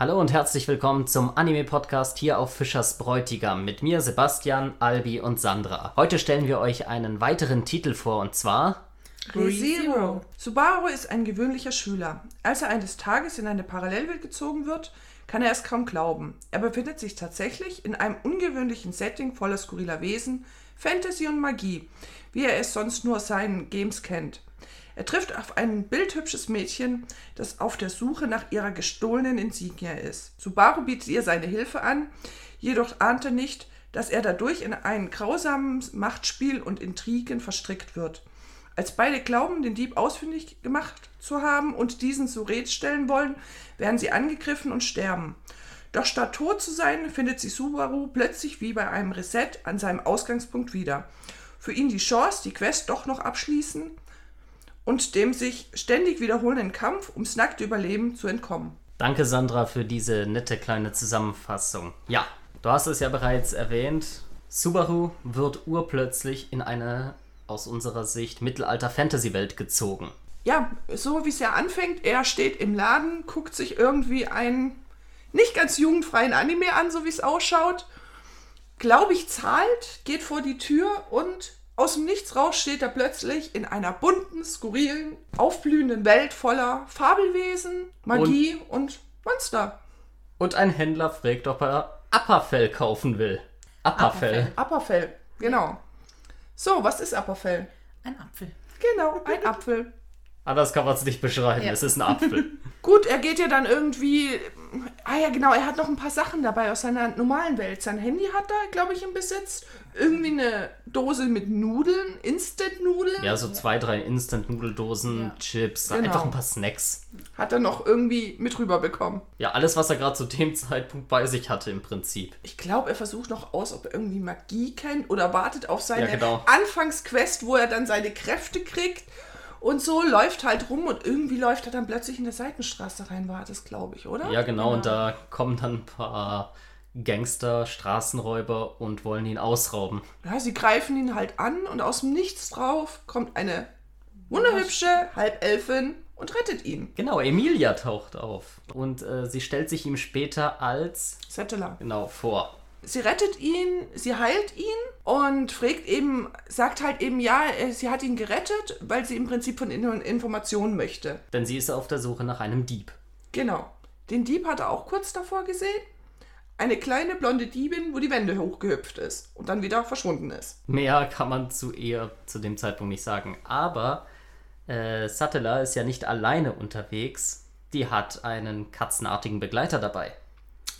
Hallo und herzlich willkommen zum Anime-Podcast hier auf Fischers Bräutigam mit mir Sebastian, Albi und Sandra. Heute stellen wir euch einen weiteren Titel vor und zwar ReZero. Subaru ist ein gewöhnlicher Schüler. Als er eines Tages in eine Parallelwelt gezogen wird, kann er es kaum glauben. Er befindet sich tatsächlich in einem ungewöhnlichen Setting voller skurriler Wesen, Fantasy und Magie, wie er es sonst nur aus seinen Games kennt. Er trifft auf ein bildhübsches Mädchen, das auf der Suche nach ihrer gestohlenen Insignia ist. Subaru bietet ihr seine Hilfe an, jedoch ahnt er nicht, dass er dadurch in ein grausames Machtspiel und Intrigen verstrickt wird. Als beide glauben, den Dieb ausfindig gemacht zu haben und diesen zu Red stellen wollen, werden sie angegriffen und sterben. Doch statt tot zu sein, findet sich Subaru plötzlich wie bei einem Reset an seinem Ausgangspunkt wieder. Für ihn die Chance, die Quest doch noch abschließen und dem sich ständig wiederholenden Kampf ums nackte Überleben zu entkommen. Danke Sandra für diese nette kleine Zusammenfassung. Ja, du hast es ja bereits erwähnt. Subaru wird urplötzlich in eine aus unserer Sicht Mittelalter-Fantasy-Welt gezogen. Ja, so wie es ja anfängt, er steht im Laden, guckt sich irgendwie einen nicht ganz jugendfreien Anime an, so wie es ausschaut. Glaube ich, zahlt, geht vor die Tür und aus dem Nichts raus steht er plötzlich in einer bunten, skurrilen, aufblühenden Welt voller Fabelwesen, Magie und, und Monster. Und ein Händler fragt, ob er Apperfell kaufen will. Apperfell. Apperfell, genau. So, was ist Apperfell? Ein Apfel. Genau, ein Apfel. Anders kann man es nicht beschreiben. Ja. Es ist ein Apfel. Gut, er geht ja dann irgendwie. Ah ja, genau, er hat noch ein paar Sachen dabei aus seiner normalen Welt. Sein Handy hat er, glaube ich, im Besitz. Irgendwie eine Dose mit Nudeln, Instant-Nudeln. ja, so zwei, drei Instant-Nudeldosen, Ja. Chips, Genau. einfach ein paar Snacks. Hat er noch irgendwie mit rüberbekommen. Ja, alles, was er gerade zu dem Zeitpunkt bei sich hatte im Prinzip. Ich glaube, er versucht noch aus, ob er irgendwie Magie kennt oder wartet auf seine Ja, genau. Anfangsquest, wo er dann seine Kräfte kriegt. Und so läuft halt rum und irgendwie läuft er dann plötzlich in der Seitenstraße rein, war das, glaube ich, oder? Ja, genau, und da kommen dann ein paar Gangster, Straßenräuber und wollen ihn ausrauben. Ja, sie greifen ihn halt an und aus dem Nichts drauf kommt eine wunderhübsche Halbelfin und rettet ihn. Genau, Emilia taucht auf. Und äh, sie stellt sich ihm später als, Settler. genau, vor. Sie rettet ihn, sie heilt ihn und fragt eben, sagt halt eben, ja, äh, sie hat ihn gerettet, weil sie im Prinzip von Ihnen Informationen möchte. Denn sie ist auf der Suche nach einem Dieb. Genau. Den Dieb hat er auch kurz davor gesehen. Eine kleine blonde Diebin, wo die Wände hochgehüpft ist und dann wieder verschwunden ist. Mehr kann man zu ihr zu dem Zeitpunkt nicht sagen. Aber äh, Sattler ist ja nicht alleine unterwegs. Die hat einen katzenartigen Begleiter dabei.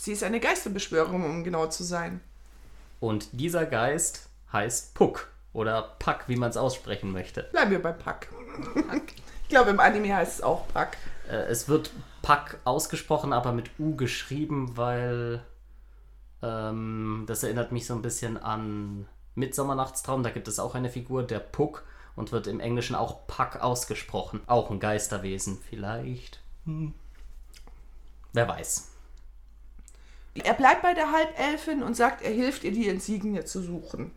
Sie ist eine Geisterbeschwörung, um genau zu sein. Und dieser Geist heißt Puck. Oder Puck, wie man es aussprechen möchte. Bleiben wir bei Pack. ich glaube, im Anime heißt es auch Pack. Äh, es wird Puck ausgesprochen, aber mit U geschrieben, weil ähm, das erinnert mich so ein bisschen an Mittsommernachtstraum. Da gibt es auch eine Figur, der Puck, und wird im Englischen auch Puck ausgesprochen. Auch ein Geisterwesen, vielleicht. Hm. Wer weiß. Er bleibt bei der Halbelfin und sagt, er hilft ihr, die Insignie zu suchen.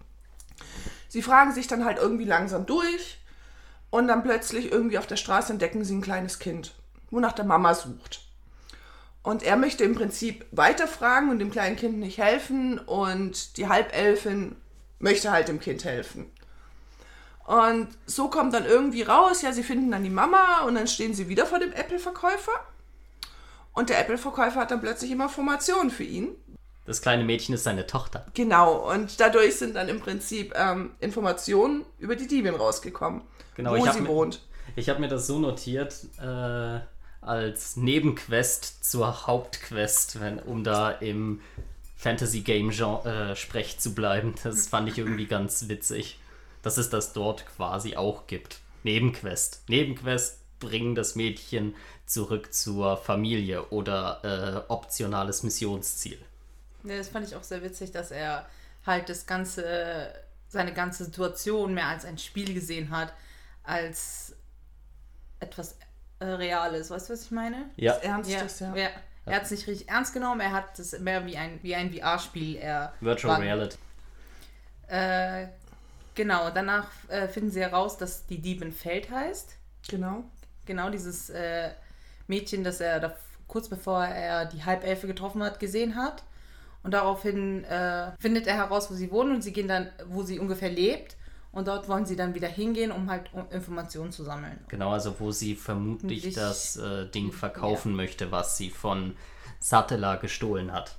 Sie fragen sich dann halt irgendwie langsam durch und dann plötzlich irgendwie auf der Straße entdecken sie ein kleines Kind, wonach der Mama sucht. Und er möchte im Prinzip weiterfragen und dem kleinen Kind nicht helfen und die Halbelfin möchte halt dem Kind helfen. Und so kommt dann irgendwie raus, ja, sie finden dann die Mama und dann stehen sie wieder vor dem Apple-Verkäufer. Und der Apple-Verkäufer hat dann plötzlich immer Informationen für ihn. Das kleine Mädchen ist seine Tochter. Genau, und dadurch sind dann im Prinzip ähm, Informationen über die Diebin rausgekommen, Genau, wo sie mir- wohnt. Ich habe mir das so notiert, äh, als Nebenquest zur Hauptquest, wenn, um da im Fantasy-Game-Genre äh, zu bleiben. Das fand ich irgendwie ganz witzig, dass es das dort quasi auch gibt. Nebenquest. Nebenquest bringen das Mädchen zurück zur Familie oder äh, optionales Missionsziel. Ja, das fand ich auch sehr witzig, dass er halt das ganze, seine ganze Situation mehr als ein Spiel gesehen hat, als etwas äh, Reales. Weißt du, was ich meine? Ja, Ernstes, ja. ja. Er hat es nicht richtig ernst genommen, er hat es mehr wie ein, wie ein VR-Spiel. Virtual war- Reality. Äh, genau, danach äh, finden sie heraus, dass die Diebin Feld heißt. Genau. Genau, dieses äh, Mädchen, das er da kurz bevor er die Halbelfe getroffen hat, gesehen hat. Und daraufhin äh, findet er heraus, wo sie wohnen und sie gehen dann, wo sie ungefähr lebt. Und dort wollen sie dann wieder hingehen, um halt um Informationen zu sammeln. Genau, also wo sie vermutlich Nicht- das äh, Ding verkaufen möchte, was sie von Satella gestohlen hat.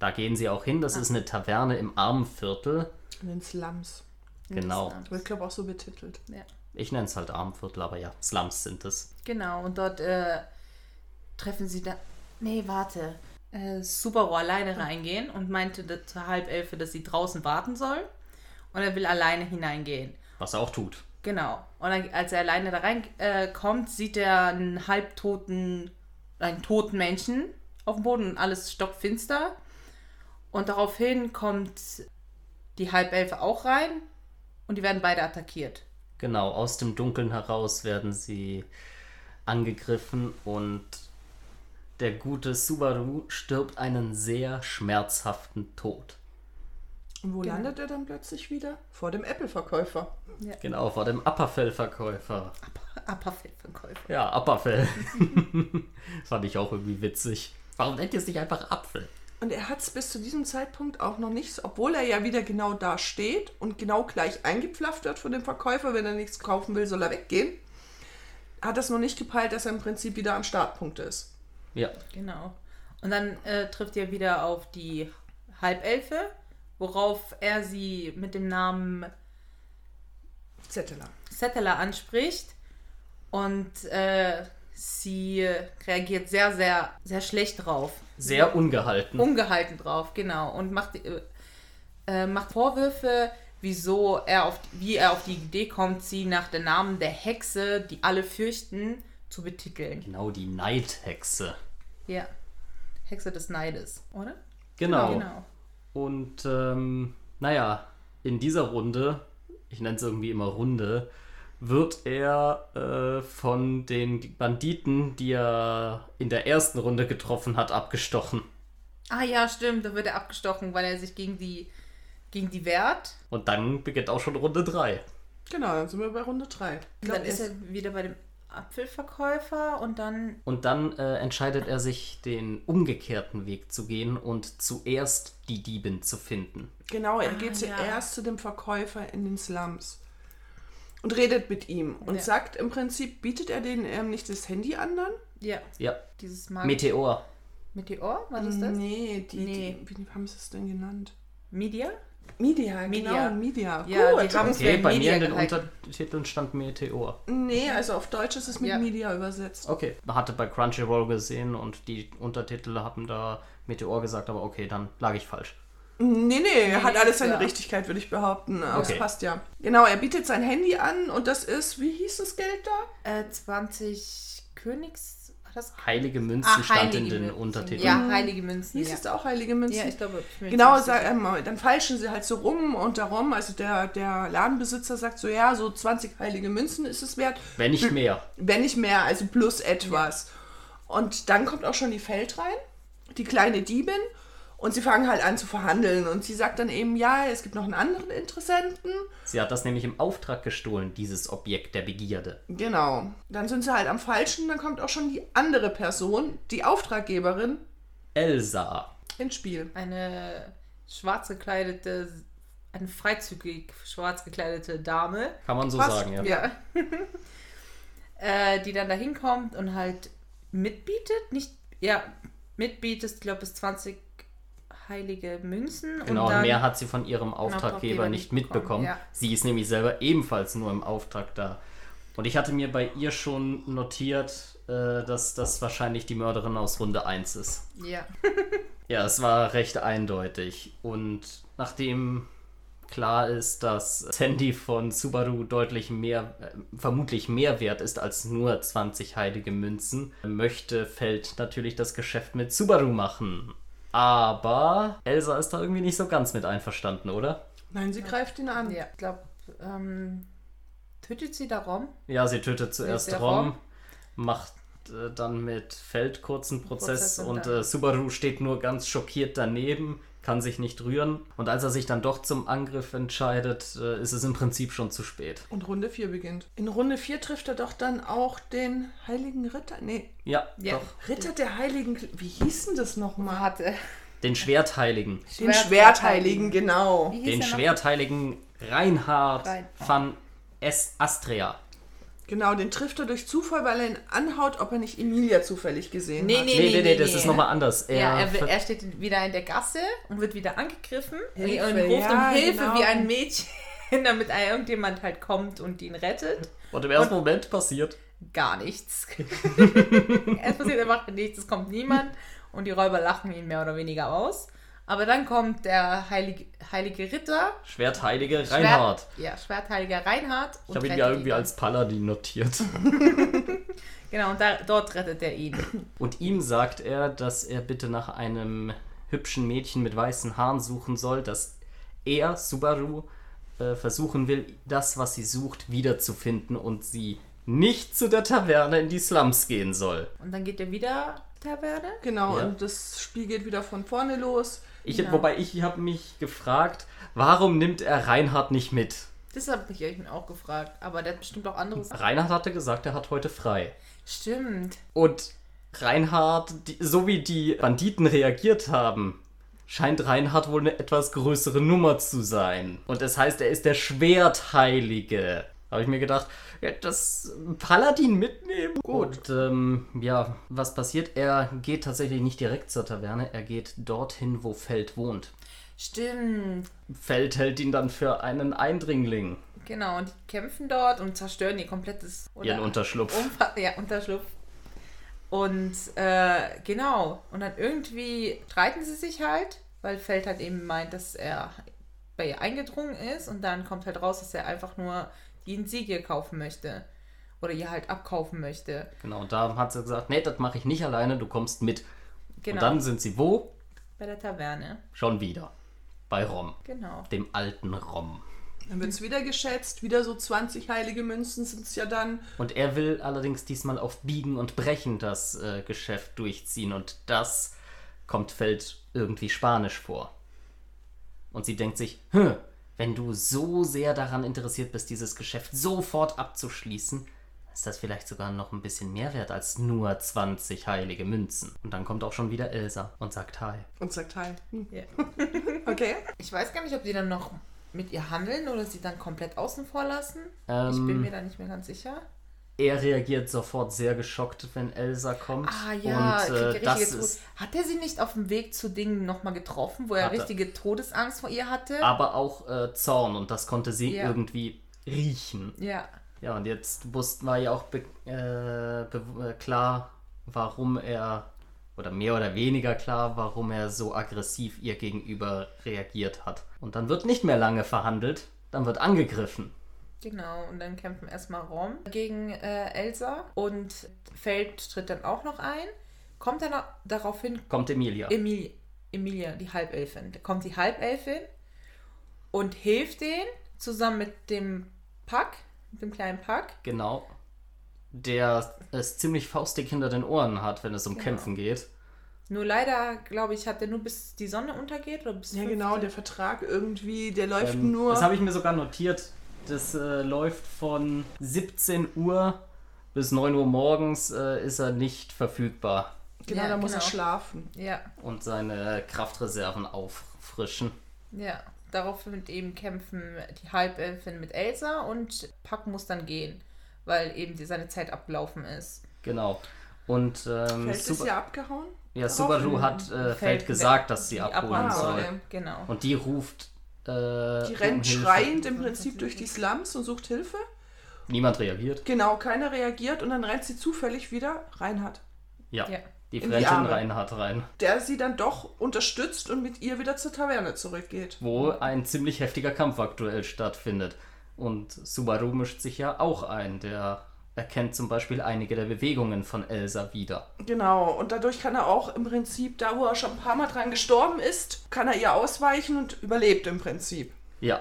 Da gehen sie auch hin. Das ist eine Taverne im Armviertel. In den Slums. Genau. Das, Wird, glaube ich, auch so betitelt. Ja. Ich nenne es halt Armviertel, aber ja, Slums sind es. Genau, und dort äh, treffen sie dann. Nee, warte. Äh, Subaru alleine reingehen und meinte da- zur Halbelfe, dass sie draußen warten soll. Und er will alleine hineingehen. Was er auch tut. Genau. Und dann, als er alleine da reinkommt, äh, sieht er einen halbtoten, einen toten Menschen auf dem Boden und alles stockfinster. Und daraufhin kommt die Halbelfe auch rein und die werden beide attackiert. Genau, aus dem Dunkeln heraus werden sie angegriffen und der gute Subaru stirbt einen sehr schmerzhaften Tod. Und wo Genau. landet er dann plötzlich wieder? Vor dem Apple-Verkäufer. Genau, vor dem Upperfell-Verkäufer. Apfelverkäufer. Ja, Upperfell. Fand ich auch irgendwie witzig. Warum nennt ihr es nicht einfach Apfel? Und er hat es bis zu diesem Zeitpunkt auch noch nicht, obwohl er ja wieder genau da steht und genau gleich eingepflafft wird von dem Verkäufer, wenn er nichts kaufen will, soll er weggehen. Hat das noch nicht gepeilt, dass er im Prinzip wieder am Startpunkt ist. Ja, Genau. Und dann äh, trifft er wieder auf die Halbelfe, worauf er sie mit dem Namen Zetteler. Settler anspricht. Und äh, sie reagiert sehr, sehr, sehr schlecht drauf. Sehr ungehalten. Ungehalten drauf, genau. Und macht, äh, äh, macht Vorwürfe, wieso er auf, wie er auf die Idee kommt, sie nach dem Namen der Hexe, die alle fürchten, zu betiteln. Genau, die Neidhexe. Ja. Hexe des Neides, oder? Genau. Genau. Und ähm, naja, in dieser Runde, ich nenne es irgendwie immer Runde, wird er äh, von den Banditen, die er in der ersten Runde getroffen hat, abgestochen. Ah ja, stimmt, da wird er abgestochen, weil er sich gegen die, gegen die wehrt. Und dann beginnt auch schon Runde 3. Genau, dann sind wir bei Runde 3. Dann ist er wieder bei dem Apfelverkäufer und dann. Und dann äh, entscheidet er sich, den umgekehrten Weg zu gehen und zuerst die Diebin zu finden. Genau, er Ah, geht ja. zuerst zu dem Verkäufer in den Slums und redet mit ihm und Ja. sagt im Prinzip, bietet er denen ähm, nicht das Handy an dann? Ja, Ja, dieses Mag Meteor. Meteor, was ist das? Nee, die, Nee. Die, wie haben sie es denn genannt? Media? Media, Media. genau, Media. Ja, Gut. die haben- Okay, bei Media mir in den. Untertiteln stand Meteor. Nee, also auf Deutsch ist es mit Ja. Media übersetzt. Okay, hatte bei Crunchyroll gesehen und die Untertitel haben da Meteor gesagt, aber okay, dann lag ich falsch. Nee, nee, hat alles seine ja. Richtigkeit, würde ich behaupten. Aber Okay. es passt ja. Genau, er bietet sein Handy an und das ist, wie hieß das Geld da? Äh, 20 Königs. War das? Heilige Münzen Ah, stand in heilige den Münzen. Untertiteln. Ja, heilige Münzen. Hieß Ja. es da auch Heilige Münzen? ja, ich glaube. ich Genau, sag, ähm, dann falschen sie halt so rum und darum, also der, der Ladenbesitzer sagt so, ja, so 20 heilige Münzen ist es wert, Wenn nicht mehr. wenn nicht mehr, also plus etwas. Und dann kommt auch schon die Feld rein, die kleine Diebin, und sie fangen halt an zu verhandeln. Und sie sagt dann eben, ja, es gibt noch einen anderen Interessenten. Sie hat das nämlich im Auftrag gestohlen, dieses Objekt der Begierde. Genau. Dann sind sie halt am Falschen, dann kommt auch schon die andere Person, die Auftraggeberin, Elsa. ins Spiel. Eine schwarz gekleidete, eine freizügig schwarz gekleidete Dame, Kann man so Passt. sagen, ja. Ja. äh, die dann da hinkommt und halt mitbietet. Nicht, ja, mitbietet, ich glaube, bis 20 heilige Münzen. Genau, und dann, mehr hat sie von ihrem Auftraggeber Auftraggeber nicht nicht bekommen, mitbekommen. ja. Sie ist nämlich selber ebenfalls nur im Auftrag da. Und ich hatte mir bei ihr schon notiert, äh, dass das wahrscheinlich die Mörderin aus Runde 1 ist. Ja. Ja, es war recht eindeutig. Und nachdem klar ist, dass Sandy von Subaru deutlich mehr, äh, vermutlich mehr wert ist als nur 20 heilige Münzen, möchte Feld natürlich das Geschäft mit Subaru machen. Aber Elsa ist da irgendwie nicht so ganz mit einverstanden, oder? Nein, sie greift ihn an. Ja, ich glaube, ähm, tötet sie darum? Ja, sie tötet zuerst Rom, Rom? macht äh, dann mit Feld kurzen Prozess, Prozess und und äh, Subaru steht nur ganz schockiert daneben, kann sich nicht rühren. Und als er sich dann doch zum Angriff entscheidet, äh, ist es im Prinzip schon zu spät. Und Runde 4 beginnt. In Runde 4 trifft er doch dann auch den Heiligen Ritter. Nee, Ja, Ja. doch. Ritter der Heiligen. Wie hieß denn das nochmal? Hatte. Den Schwertheiligen. Den Schwertheiligen, genau. Den? Schwertheiligen Reinhard Reinhard. van es Astrea. Genau, den trifft er durch Zufall, weil er ihn anhaut, ob er nicht Emilia zufällig gesehen Nee, hat. nee, Nee, nee, nee, das nee. ist nochmal anders. Er, Ja, er, er steht wieder in der Gasse und wird wieder angegriffen Hilfe, und ruft ja, um Hilfe genau. wie ein Mädchen, damit irgendjemand halt kommt und ihn rettet. und im ersten Moment passiert. Gar nichts. es passiert einfach nichts, es kommt niemand und die Räuber lachen ihn mehr oder weniger aus. Aber dann kommt der heilige, heilige Ritter, Schwertheilige Reinhard. Schwert, ja, Schwertheiliger Reinhard. Ich habe ihn ja irgendwie als Paladin notiert. Genau, und da, dort rettet er ihn. Und ihm sagt er, dass er bitte nach einem hübschen Mädchen mit weißen Haaren suchen soll, dass er, Subaru, äh, versuchen will, das, was sie sucht, wiederzufinden und sie nicht zu der Taverne in die Slums gehen soll. Und dann geht er wieder Taverne. Genau, Ja. und das Spiel geht wieder von vorne los. Ich, Ja. Wobei ich habe mich gefragt, warum nimmt er Reinhard nicht mit? Das habe ich euch mir auch gefragt. Aber der hat bestimmt auch anderes. Reinhard hatte gesagt, er hat heute frei. Stimmt. Und Reinhard, die, so wie die Banditen reagiert haben, scheint Reinhard wohl eine etwas größere Nummer zu sein. Und das heißt, er ist der Schwertheilige. Habe ich mir gedacht, ja, das Paladin mitnehmen. Gut. Und ähm, ja, was passiert? Er geht tatsächlich nicht direkt zur Taverne, er geht dorthin, wo Feld wohnt. Stimmt. Feld hält ihn dann für einen Eindringling. Genau, und die kämpfen dort und zerstören ihr komplettes. Ihren Unterschlupf. Umfa ja, Unterschlupf. Und äh, genau. Und dann irgendwie streiten sie sich halt, weil Feld halt eben meint, dass er bei ihr eingedrungen ist. Und dann kommt halt raus, dass er einfach nur die Insigie kaufen möchte. Oder ihr halt abkaufen möchte. Genau, und da hat sie gesagt, nee, das mache ich nicht alleine, du kommst mit. Genau. Und dann sind sie wo? bei der Taverne. Schon wieder. Bei Rom. Genau. Dem alten Rom. Dann wird es wieder geschätzt, wieder so 20 heilige Münzen sind es ja dann. Und er will allerdings diesmal auf Biegen und Brechen das äh, Geschäft durchziehen. Und das kommt Feld irgendwie spanisch vor. Und sie denkt sich, hm, wenn du so sehr daran interessiert bist, dieses Geschäft sofort abzuschließen, ist das vielleicht sogar noch ein bisschen mehr wert als nur 20 heilige Münzen. Und dann kommt auch schon wieder Elsa und sagt Hi. Und sagt Hi. Hm. Ja. Okay. Ich weiß gar nicht, ob sie dann noch mit ihr handeln oder sie dann komplett außen vor lassen. ich Ähm, bin mir da nicht mehr ganz sicher. Er reagiert sofort sehr geschockt, wenn Elsa kommt. Ah ja, und äh, das ist Hat er sie nicht auf dem Weg zu Dingen nochmal getroffen, wo er richtige Todesangst vor ihr hatte? aber auch äh, Zorn und das konnte sie Ja. irgendwie riechen. Ja. Ja, und jetzt wussten wir ja auch äh, äh, klar, warum er, oder mehr oder weniger klar, warum er so aggressiv ihr gegenüber reagiert hat. Und dann wird nicht mehr lange verhandelt, dann wird angegriffen. Genau, und dann kämpfen erstmal Rom gegen äh, Elsa und Feld tritt dann auch noch ein. Kommt dann daraufhin Kommt Emilia. Emilia, Emilia, die Halbelfin. Da kommt die Halbelfin und hilft denen zusammen mit dem Pack, mit dem kleinen Pack. genau. Der es ziemlich faustig hinter den Ohren hat, wenn es um Genau. Kämpfen geht. Nur leider, glaube ich, hat er nur bis die Sonne untergeht oder bis Ja, 15. genau, der Vertrag irgendwie, der läuft Ähm, nur. Das habe ich mir sogar notiert. Das äh, läuft von 17 Uhr bis 9 Uhr morgens äh, ist er nicht verfügbar genau, Ja, da muss er genau. schlafen. Ja, und seine Kraftreserven auffrischen. ja. Daraufhin eben kämpfen die Halbelfin mit Elsa und Pack muss dann gehen, weil eben die, seine Zeit abgelaufen ist. Genau. Und ähm, Fällt es Suba- ja abgehauen? ja? Subaru hat äh, Feld gesagt, dass sie abholen soll. okay. Genau. Und die ruft. Äh, Die rennt schreiend im Prinzip durch die Slums und sucht Hilfe. Niemand reagiert. Genau, keiner reagiert und dann rennt sie zufällig wieder Reinhard, Ja. Ja. Die In die Fremde in Arme. Reinhard rein. der sie dann doch unterstützt und mit ihr wieder zur Taverne zurückgeht. Wo ein ziemlich heftiger Kampf aktuell stattfindet. Und Subaru mischt sich ja auch ein. Der erkennt zum Beispiel einige der Bewegungen von Elsa wieder. Genau, und dadurch kann er auch im Prinzip, da wo er schon ein paar Mal dran gestorben ist, kann er ihr ausweichen und überlebt im Prinzip. Ja,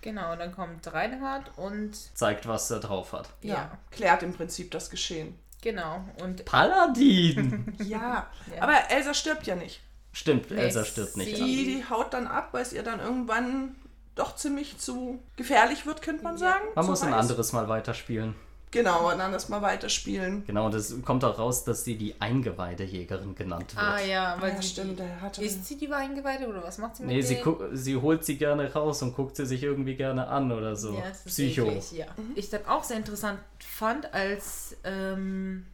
Genau, dann kommt Reinhard und zeigt, was er drauf hat. Ja, Ja. klärt im Prinzip das Geschehen. Genau. Und Paladin! Ja, Ja. aber Elsa stirbt ja nicht. Stimmt, Nee, Elsa stirbt nicht. sie- Die, die haut dann ab, weil es ihr dann irgendwann doch ziemlich zu gefährlich wird, könnte man Ja. sagen. Man muss ein heiß. anderes Mal weiterspielen. Genau, und dann das mal weiterspielen. Genau, und es kommt auch raus, dass sie die Eingeweidejägerin genannt wird. Ah ja, weil Ja, sie stimmt, der hatte- Ist sie die Weingeweide oder was macht sie mit Nee, sie, sie holt sie gerne raus und guckt sie sich irgendwie gerne an oder so. Ja, ist Psycho. eklig, ja. Ich dann auch sehr interessant fand, als ähm,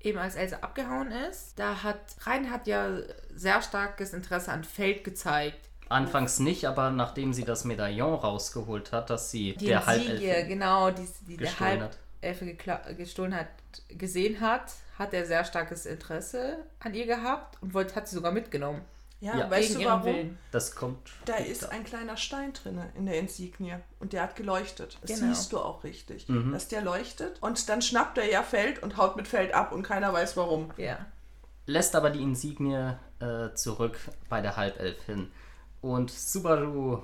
eben als Elsa abgehauen ist, da hat Rein hat ja sehr starkes Interesse an Feld gezeigt. Anfangs nicht, aber nachdem sie das Medaillon rausgeholt hat, dass sie Die der Insigie, Halbelfe genau, die, die der gestohlen hat. Halbelfe gestohlen hat, gesehen hat, hat er sehr starkes Interesse an ihr gehabt und wollte, hat sie sogar mitgenommen. Ja, Ja. weißt du warum? Willen. Das kommt. Da ist ein kleiner Stein drin in der Insignie und der hat geleuchtet. Das Genau. siehst du auch richtig, Mhm. dass der leuchtet und dann schnappt er ja Feld und haut mit Feld ab und keiner weiß warum. Ja. lässt aber die Insignie äh, zurück bei der Halbelfin. Und Subaru,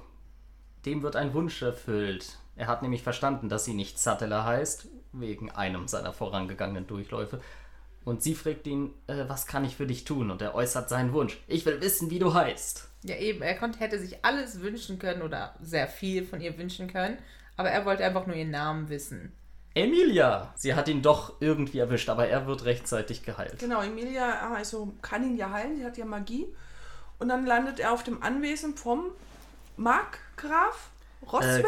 dem wird ein Wunsch erfüllt. Er hat nämlich verstanden, dass sie nicht Sattler heißt, wegen einem seiner vorangegangenen Durchläufe. Und sie fragt ihn, äh, was kann ich für dich tun? Und er äußert seinen Wunsch. Ich will wissen, wie du heißt. Ja, eben, er konnte, hätte sich alles wünschen können oder sehr viel von ihr wünschen können, aber er wollte einfach nur ihren Namen wissen. Emilia! Sie hat ihn doch irgendwie erwischt, aber er wird rechtzeitig geheilt. Genau, Emilia also kann ihn ja heilen, sie hat ja Magie. Und dann landet er auf dem Anwesen vom Markgraf Rosswelt?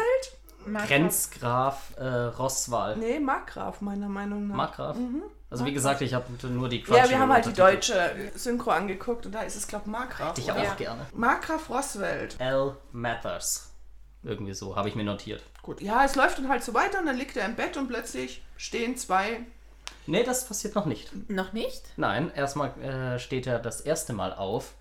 Mark- Grenzgraf äh, Rosswal. Nee, Markgraf, meiner Meinung nach. Markgraf? Also wie gesagt, ich habe nur die ja, wir haben halt die deutsche Synchro angeguckt und da ist es, glaube ich, Markgraf. Hätte ich auch Ja. gerne. Markgraf Rosswelt. L. Mathers. Irgendwie so, habe ich mir notiert. Gut, ja, es läuft dann halt so weiter und dann liegt er im Bett und plötzlich stehen zwei. Nee, das passiert noch nicht. Noch nicht? Nein, erstmal äh, steht er das erste Mal auf,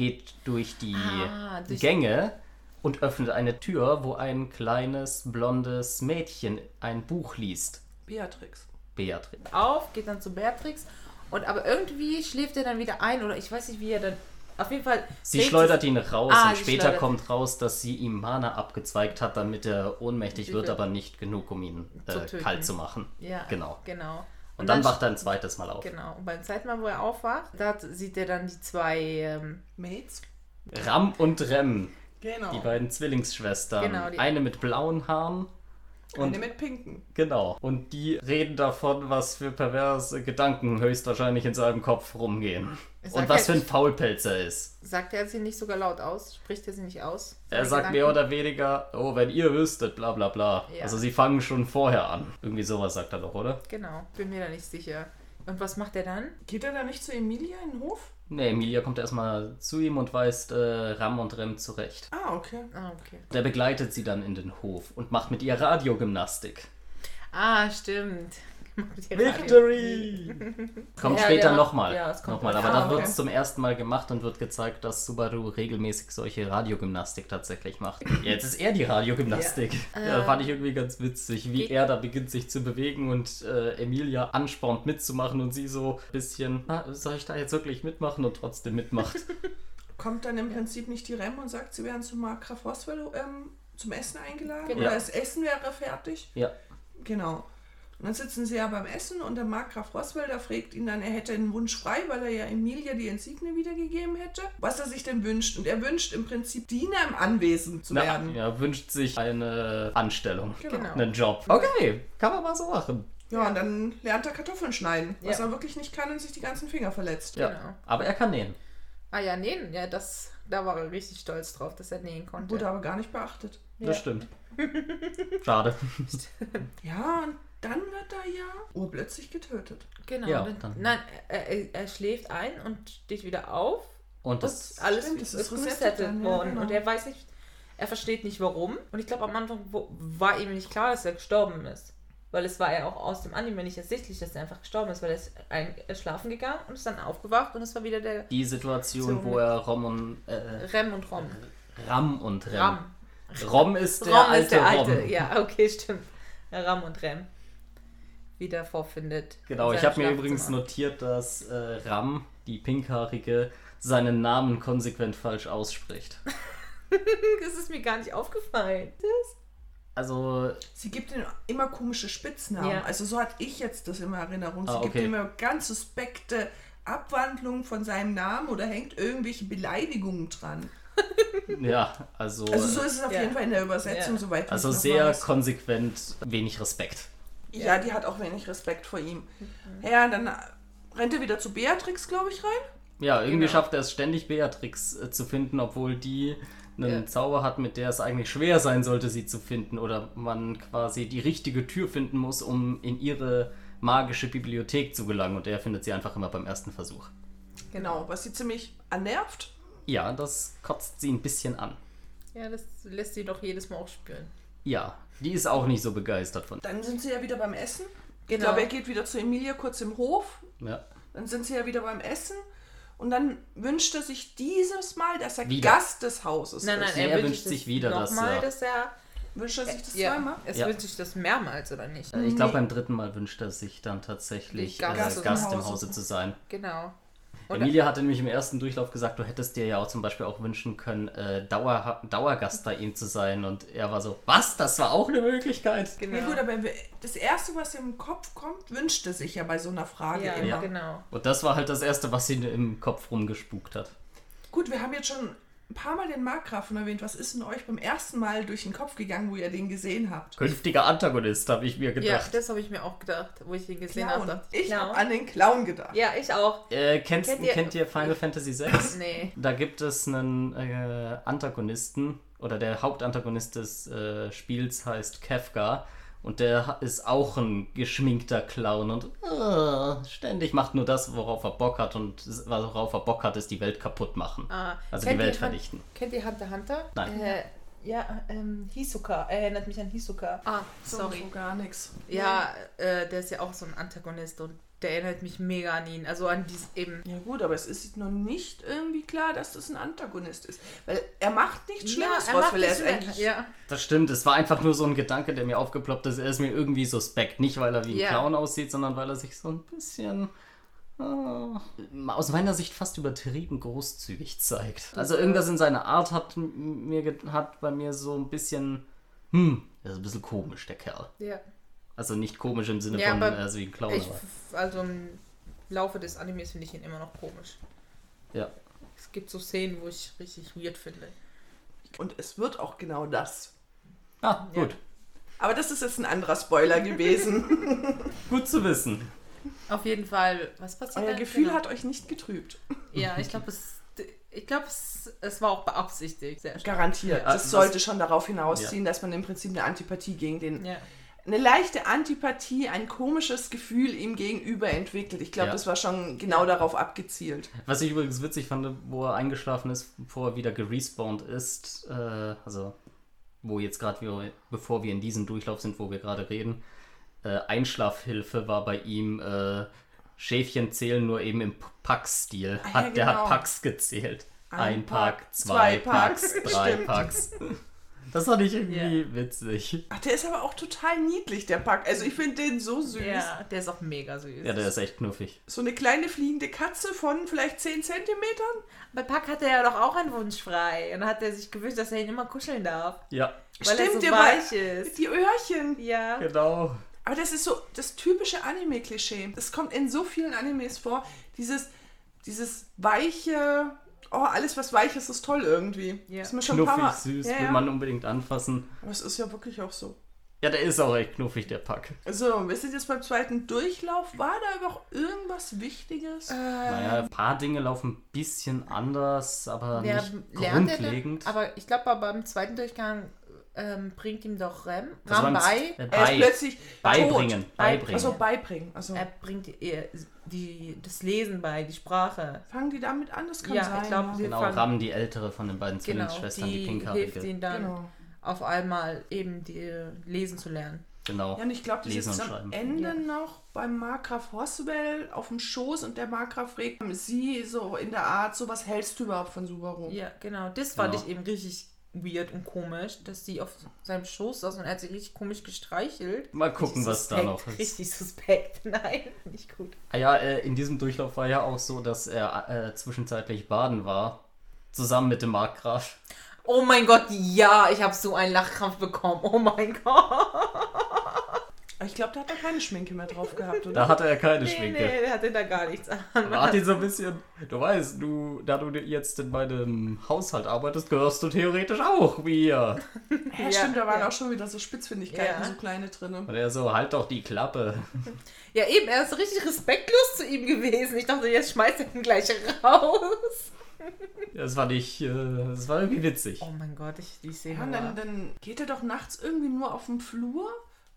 geht durch die Ah, durch- Gänge und öffnet eine Tür, wo ein kleines blondes Mädchen ein Buch liest. Beatrix. Beatrix. Auf, geht dann zu Beatrix und aber irgendwie schläft er dann wieder ein oder ich weiß nicht, wie er dann. Auf jeden Fall. Sie schleudert ihn raus Ah, und später kommt raus, dass sie ihm Mana abgezweigt hat, damit er ohnmächtig wird, aber nicht genug, um ihn äh, kalt zu machen. Ja, Genau. genau. Und, dann, wacht er ein zweites Mal auf. Genau. Und beim zweiten Mal, wo er aufwacht, da sieht er dann die zwei. Ähm, Mates. Ram und Rem, Genau. die beiden Zwillingsschwestern. Genau, die- Eine mit blauen Haaren und Eine mit pinken. Genau. Und die reden davon, was für perverse Gedanken höchstwahrscheinlich in seinem Kopf rumgehen. Und was für ein Faulpelz er ist. sagt er sie nicht sogar laut aus? Spricht er sie nicht aus? Er sagt mehr Gedanken? oder weniger, oh, wenn ihr wüsstet, bla bla bla. Ja. Also sie fangen schon vorher an. Irgendwie sowas sagt er doch, oder? Genau, bin mir da nicht sicher. Und was macht er dann? Geht er da nicht zu Emilia in den Hof? Ne, Emilia kommt erstmal zu ihm und weist äh, Ram und Rem zurecht. Ah, okay. Ah, okay. Der begleitet sie dann in den Hof und macht mit ihr Radiogymnastik. Ah, stimmt. Victory! Kommt Ja, später nochmal. ja, es kommt nochmal. Aber öfter. da Ah, wird okay. es zum ersten Mal gemacht und wird gezeigt, dass Subaru regelmäßig solche Radiogymnastik tatsächlich macht. Jetzt ist er die Radiogymnastik. Ja, fand ich irgendwie ganz witzig, wie er da beginnt sich zu bewegen und äh, Emilia anspornt mitzumachen und sie so ein bisschen, "Ah, soll ich da jetzt wirklich mitmachen und trotzdem mitmacht. Kommt dann im Prinzip nicht die Rem und sagt, sie wären zu Markgraf Rosswell ähm, zum Essen eingeladen? Genau. Oder das Essen wäre fertig? ja. Genau. Und dann sitzen sie ja beim Essen und der Markgraf Rosswell, fragt ihn dann, er hätte einen Wunsch frei, weil er ja Emilia die Insigne wiedergegeben hätte, was er sich denn wünscht. Und er wünscht im Prinzip Diener im Anwesen zu Na, werden. er wünscht sich eine Anstellung. Genau. Einen Job. Okay, kann man mal so machen. Ja, und dann lernt er Kartoffeln schneiden, was Ja. er wirklich nicht kann und sich die ganzen Finger verletzt. Ja. Genau. Aber er kann nähen. Ah ja, nähen, ja, das, da war er richtig stolz drauf, dass er nähen konnte. Wurde aber gar nicht beachtet. Ja. Das stimmt. Schade. Ja, und dann wird er ja urplötzlich getötet. Genau. Ja, dann, dann- Nein, er, er, er schläft ein und steht wieder auf Und und das alles stimmt, das ist ist resettet dann, ja, worden. genau. Und er weiß nicht, er versteht nicht warum. Und ich glaube, am Anfang war ihm nicht klar, dass er gestorben ist. Weil es war ja auch aus dem Anime nicht ersichtlich, dass er einfach gestorben ist, weil er ist, ein, er schlafen gegangen und ist dann aufgewacht und es war wieder der die Situation, So wo er Rom und äh, Rem und Rom. Ram und Rem. Ram. Rom ist der Rom alte ist der Rom. alte. Ja, okay, stimmt. Ram und Rem wieder vorfindet. Genau, ich habe mir übrigens notiert, dass äh, Ram, die Pinkhaarige, seinen Namen konsequent falsch ausspricht. Das ist mir gar nicht aufgefallen. Also, Sie gibt ihm immer komische Spitznamen. Ja. Also so hatte ich jetzt das in Erinnerung. Sie Ah, gibt okay. ihm immer ganz suspekte Abwandlungen von seinem Namen oder hängt irgendwelche Beleidigungen dran. ja, also, Also so ist es auf Ja. jeden Fall in der Übersetzung, Ja. soweit ich also sehr weiß. konsequent wenig Respekt. Ja, die hat auch wenig Respekt vor ihm. Ja, dann rennt er wieder zu Beatrix, glaube ich, rein. Ja, irgendwie Genau. schafft er es ständig, Beatrix äh, zu finden, obwohl die einen Ja. Zauber hat, mit der es eigentlich schwer sein sollte, sie zu finden. Oder man quasi die richtige Tür finden muss, um in ihre magische Bibliothek zu gelangen. Und er findet sie einfach immer beim ersten Versuch. Genau, was sie ziemlich annervt. Ja, das kotzt sie ein bisschen an. Ja, das lässt sie doch jedes Mal auch spüren. Ja, die ist auch nicht so begeistert von. Dann sind sie ja wieder beim Essen. Ich Genau. glaube, er geht wieder zu Emilia kurz im Hof. Ja. Dann sind sie ja wieder beim Essen. Und dann wünscht er sich dieses Mal, dass er Wieder. Gast des Hauses Nein, nein, ist. Nee, er, er wünscht sich wieder, dass nochmal, er- dass er. Wünscht er sich das Ja, zweimal? es Ja. wünscht sich das mehrmals, oder nicht? Ich glaube, beim dritten Mal wünscht er sich dann tatsächlich Gast im äh, Gast im Hause. Hause zu sein. Genau. Und Emilia hatte nämlich im ersten Durchlauf gesagt, du hättest dir ja auch zum Beispiel auch wünschen können, äh, Dauer, Dauergast bei ihm zu sein. Und er war so, was? Das war auch eine Möglichkeit? genau. Ja gut, aber das Erste, was ihm im Kopf kommt, wünscht er sich ja bei so einer Frage ja, immer. ja, genau. Und das war halt das Erste, was ihn im Kopf rumgespukt hat. Gut, wir haben jetzt schon ein paar Mal den Markgrafen erwähnt. Was ist denn euch beim ersten Mal durch den Kopf gegangen, wo ihr den gesehen habt? Künftiger Antagonist, habe ich mir Ja, gedacht. das habe ich mir auch gedacht, wo ich ihn gesehen habe. Clown. Ich habe an den Clown gedacht. Ja, ich auch. Äh, kennst, Kennt kennt, ihr- ihr, Final Fantasy VI? Nee. Da gibt es einen äh, Antagonisten oder der Hauptantagonist des äh, Spiels heißt Kefka und der ha- ist auch ein geschminkter Clown und äh, ständig macht nur das, worauf er Bock hat und worauf er Bock hat, ist die Welt kaputt machen. Ah, Also die Welt Han- vernichten. Kennt ihr Hunter Hunter? Nein. Äh, ja, ähm, Hisoka. Er erinnert mich an Hisoka. Ah, sorry. So gar nichts. Ja, äh, der ist ja auch so ein Antagonist und der erinnert mich mega an ihn. Also an dieses eben. Ja gut, aber es ist noch nicht irgendwie klar, dass das ein Antagonist ist. Weil er macht nichts Schlimmes er raus, macht weil er ist das- eigentlich... Ja, Das stimmt, es war einfach nur so ein Gedanke, der mir aufgeploppt ist. Er ist mir irgendwie suspekt. Nicht, weil er wie ein Ja. Clown aussieht, sondern weil er sich so ein bisschen äh, aus meiner Sicht fast übertrieben großzügig zeigt. Also irgendwas in seiner Art hat mir hat bei mir so ein bisschen hm, er ist ein bisschen komisch der Kerl. ja. Also nicht komisch im Sinne Ja, von aber äh, so wie ein Clown, Ich, aber also im Laufe des Animes finde ich ihn immer noch komisch. ja. Es gibt so Szenen, wo ich richtig weird finde. Und es wird auch genau das. Ah, Ja. gut. Aber das ist jetzt ein anderer Spoiler gewesen. Gut zu wissen. Auf jeden Fall, was passiert Euer? Gefühl Genau. hat euch nicht getrübt. Ja, ich glaube, es, ich glaube, es, es war auch beabsichtigt. Garantiert. Ja, das sollte schon darauf hinausziehen, dass man im Prinzip eine Antipathie gegen den Ja. Eine leichte Antipathie, ein komisches Gefühl ihm gegenüber entwickelt. Ich glaube, Ja. das war schon genau darauf abgezielt. Was ich übrigens witzig fand, wo er eingeschlafen ist, bevor er wieder gerespawnt ist, äh, also wo jetzt gerade wir, bevor wir in diesem Durchlauf sind, wo wir gerade reden, äh, Einschlafhilfe war bei ihm äh, Schäfchen zählen nur eben im Pack-Stil. Ah, ja, Hat, Der genau. hat Packs gezählt. Ein Ein, Pack, Pack, zwei zwei Packs, Packs. drei. Packs. Das fand ich irgendwie witzig. Ach, der ist aber auch total niedlich, der Pack. Also ich finde den so süß. ja, der ist auch mega süß. Ja, der ist echt knuffig. So eine kleine fliegende Katze von vielleicht 10 Zentimetern. Bei Pack hatte er doch auch einen Wunsch frei. Und dann hat er sich gewünscht, dass er ihn immer kuscheln darf. Ja, Weil er so weich ist. Die Öhrchen. Ja. genau. Aber das ist so das typische Anime-Klischee. Das kommt in so vielen Animes vor. Dieses, dieses weiche, oh, alles was weich ist, ist toll irgendwie. Ja. Das ist mir schon ein paar Knuffig, Mal. süß, ja, will ja. man unbedingt anfassen. Aber es ist ja wirklich auch so. Ja, der ist auch echt knuffig, der Pack. So, wir sind jetzt beim zweiten Durchlauf. War da noch irgendwas Wichtiges? Äh, Naja, ein paar Dinge laufen ein bisschen anders, aber Der nicht er grundlegend. dann, aber ich glaube, beim zweiten Durchgang ähm, bringt ihm doch Rem, Also Ram beim- bei. äh, er ist bei, plötzlich beibringen, tot. beibringen. Also beibringen. Also Er bringt ihr die, das Lesen bei, die Sprache. fangen die damit an, das kann Ja, sein. ich glaube, ja. sie genau, fangen- Ram, die ältere von den beiden Genau, Zwillingsschwestern, die, die pinkhaarige. hilft ihm dann Genau. auf einmal eben die Lesen zu lernen. Genau. Ja, und ich glaube, Lesen sitzt und am. Ende Ja. noch beim Markgraf Horswell auf dem Schoß und der Markgraf fragt sie so in der Art, so was hältst du überhaupt von Subaru? Ja, genau. Das fand Genau. ich eben richtig weird und komisch, dass sie auf seinem Schoß saß und er hat sie richtig komisch gestreichelt. Mal gucken, Richtig was da noch ist. Richtig suspekt. Nein, nicht gut. Ah ja, äh, in diesem Durchlauf war ja auch so, dass er äh, zwischenzeitlich baden war. Zusammen mit dem Markgraf. Oh mein Gott, ja, ich habe so einen Lachkrampf bekommen. Oh mein Gott. Ich glaube, da hat er keine Schminke mehr drauf gehabt, oder? Da hatte er keine Nee, Schminke. nee, der hatte da gar nichts an. Ihn so ein bisschen, du weißt, du, da du jetzt in meinem Haushalt arbeitest, gehörst du theoretisch auch mir. Ja, Ja, stimmt, da waren ja. auch schon wieder so Spitzfindigkeiten, Ja. so kleine drin. Und er so, halt doch die Klappe. Ja, eben, er ist richtig respektlos zu ihm gewesen. Ich dachte, jetzt schmeißt er ihn gleich raus. Das war nicht, äh, das war irgendwie witzig. Oh mein Gott, ich, die Szene Ja, dann, war... dann geht er doch nachts irgendwie nur auf den Flur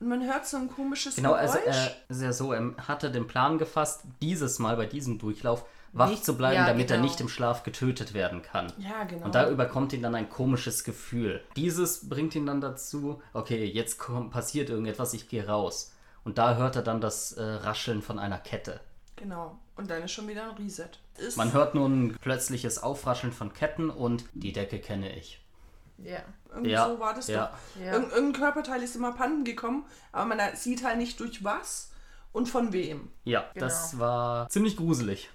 und man hört so ein komisches Genau, also Geräusch. er ist ja so, er hatte den Plan gefasst, dieses Mal bei diesem Durchlauf wach Nicht- zu bleiben, ja, damit er genau. nicht im Schlaf getötet werden kann. ja, genau. Und da überkommt ihn dann ein komisches Gefühl. Dieses bringt ihn dann dazu, okay, jetzt passiert irgendetwas, ich gehe raus. Und da hört er dann das äh, Rascheln von einer Kette. genau. Und dann ist schon wieder ein Reset. Ist Man hört nun ein plötzliches Aufrascheln von Ketten und die Decke kenne ich. Ja. irgendwie Ja, so war das ja. doch. Ja. Irg irgendein Körperteil ist immer Panden gekommen, aber man sieht halt nicht durch was und von wem. Ja, das war ziemlich gruselig.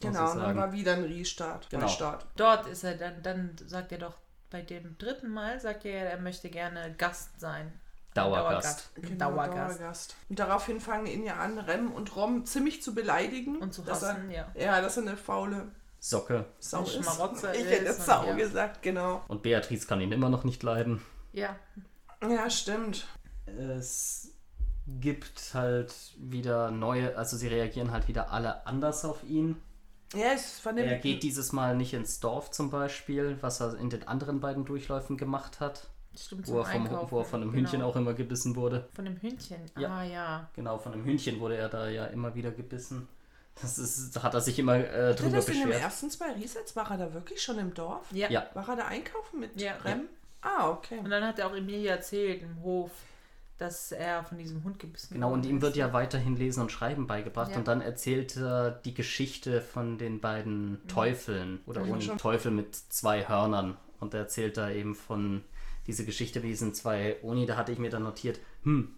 Genau, und dann war wieder ein Restart. Genau. Neustart. Dort ist er dann, dann sagt er doch, bei dem dritten Mal sagt er, er möchte gerne Gast sein. Ein Dauergast. Ein Genau, Dauergast. Dauergast. Und daraufhin fangen ihn ja an, Rem und Rom ziemlich zu beleidigen. Und zu dass hassen, er, ja. Ja, dass er eine faule Socke. Sau ist. Schmarotzer ich ist hätte und Sau ja. gesagt, genau. Und Beatrice kann ihn immer noch nicht leiden. Ja. Ja, stimmt. Es gibt halt wieder neue, also sie reagieren halt wieder alle anders auf ihn. Ja, es von dem. Er geht dieses Mal nicht ins Dorf zum Beispiel, was er in den anderen beiden Durchläufen gemacht hat, Stimmt, wo er, vom, wo er von einem genau. Hühnchen auch immer gebissen wurde. Von dem Hühnchen. Ja. Ah ja. Genau, von einem Hühnchen wurde er da ja immer wieder gebissen. Das ist, hat er sich immer äh, Hat er drüber das in den ersten zwei Resets? War er da wirklich schon im Dorf? Ja. Ja. War er da einkaufen mit Ja. Rem? Ah, okay. Und dann hat er auch Emilia erzählt im Hof, dass er von diesem Hund gebissen Genau, und ihm wird ja weiterhin Lesen und Schreiben beigebracht Ja. und dann erzählt er die Geschichte von den beiden Teufeln oder Mhm. ohne. Teufel mit zwei Hörnern. Und er erzählt da eben von diese Geschichte mit diesen zwei Oni, da hatte ich mir dann notiert, hm,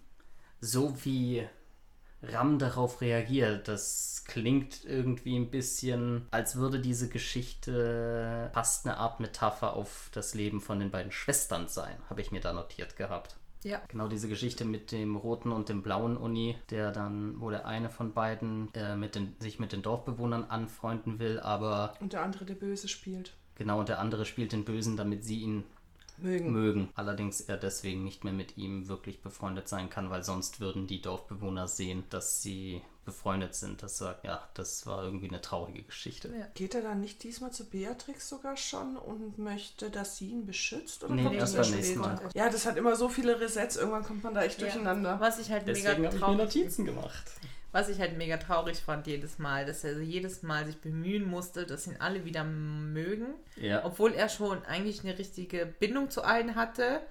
so wie Ram darauf reagiert, das klingt irgendwie ein bisschen, als würde diese Geschichte fast eine Art Metapher auf das Leben von den beiden Schwestern sein, habe ich mir da notiert gehabt. Ja. Genau diese Geschichte mit dem roten und dem blauen Uni, der dann, wo der eine von beiden äh, mit den, sich mit den Dorfbewohnern anfreunden will, aber Und der andere, der Böse spielt. genau und der andere spielt den Bösen, damit sie ihn Mögen. mögen. Allerdings er deswegen nicht mehr mit ihm wirklich befreundet sein kann, weil sonst würden die Dorfbewohner sehen, dass sie befreundet sind. Das sagt, ja, das war irgendwie eine traurige Geschichte. Ja. Geht er dann nicht diesmal zu Beatrix sogar schon und möchte, dass sie ihn beschützt? Oder Nee, kommt erst das beim nächsten? Mal. Ja, das hat immer so viele Resets, irgendwann kommt man da echt Ja. durcheinander. Was ich halt Deswegen mega habe ich mir traurig Notizen gemacht. Was ich halt mega traurig fand jedes Mal, dass er jedes Mal sich bemühen musste, dass ihn alle wieder mögen. Ja. Obwohl er schon eigentlich eine richtige Bindung zu allen hatte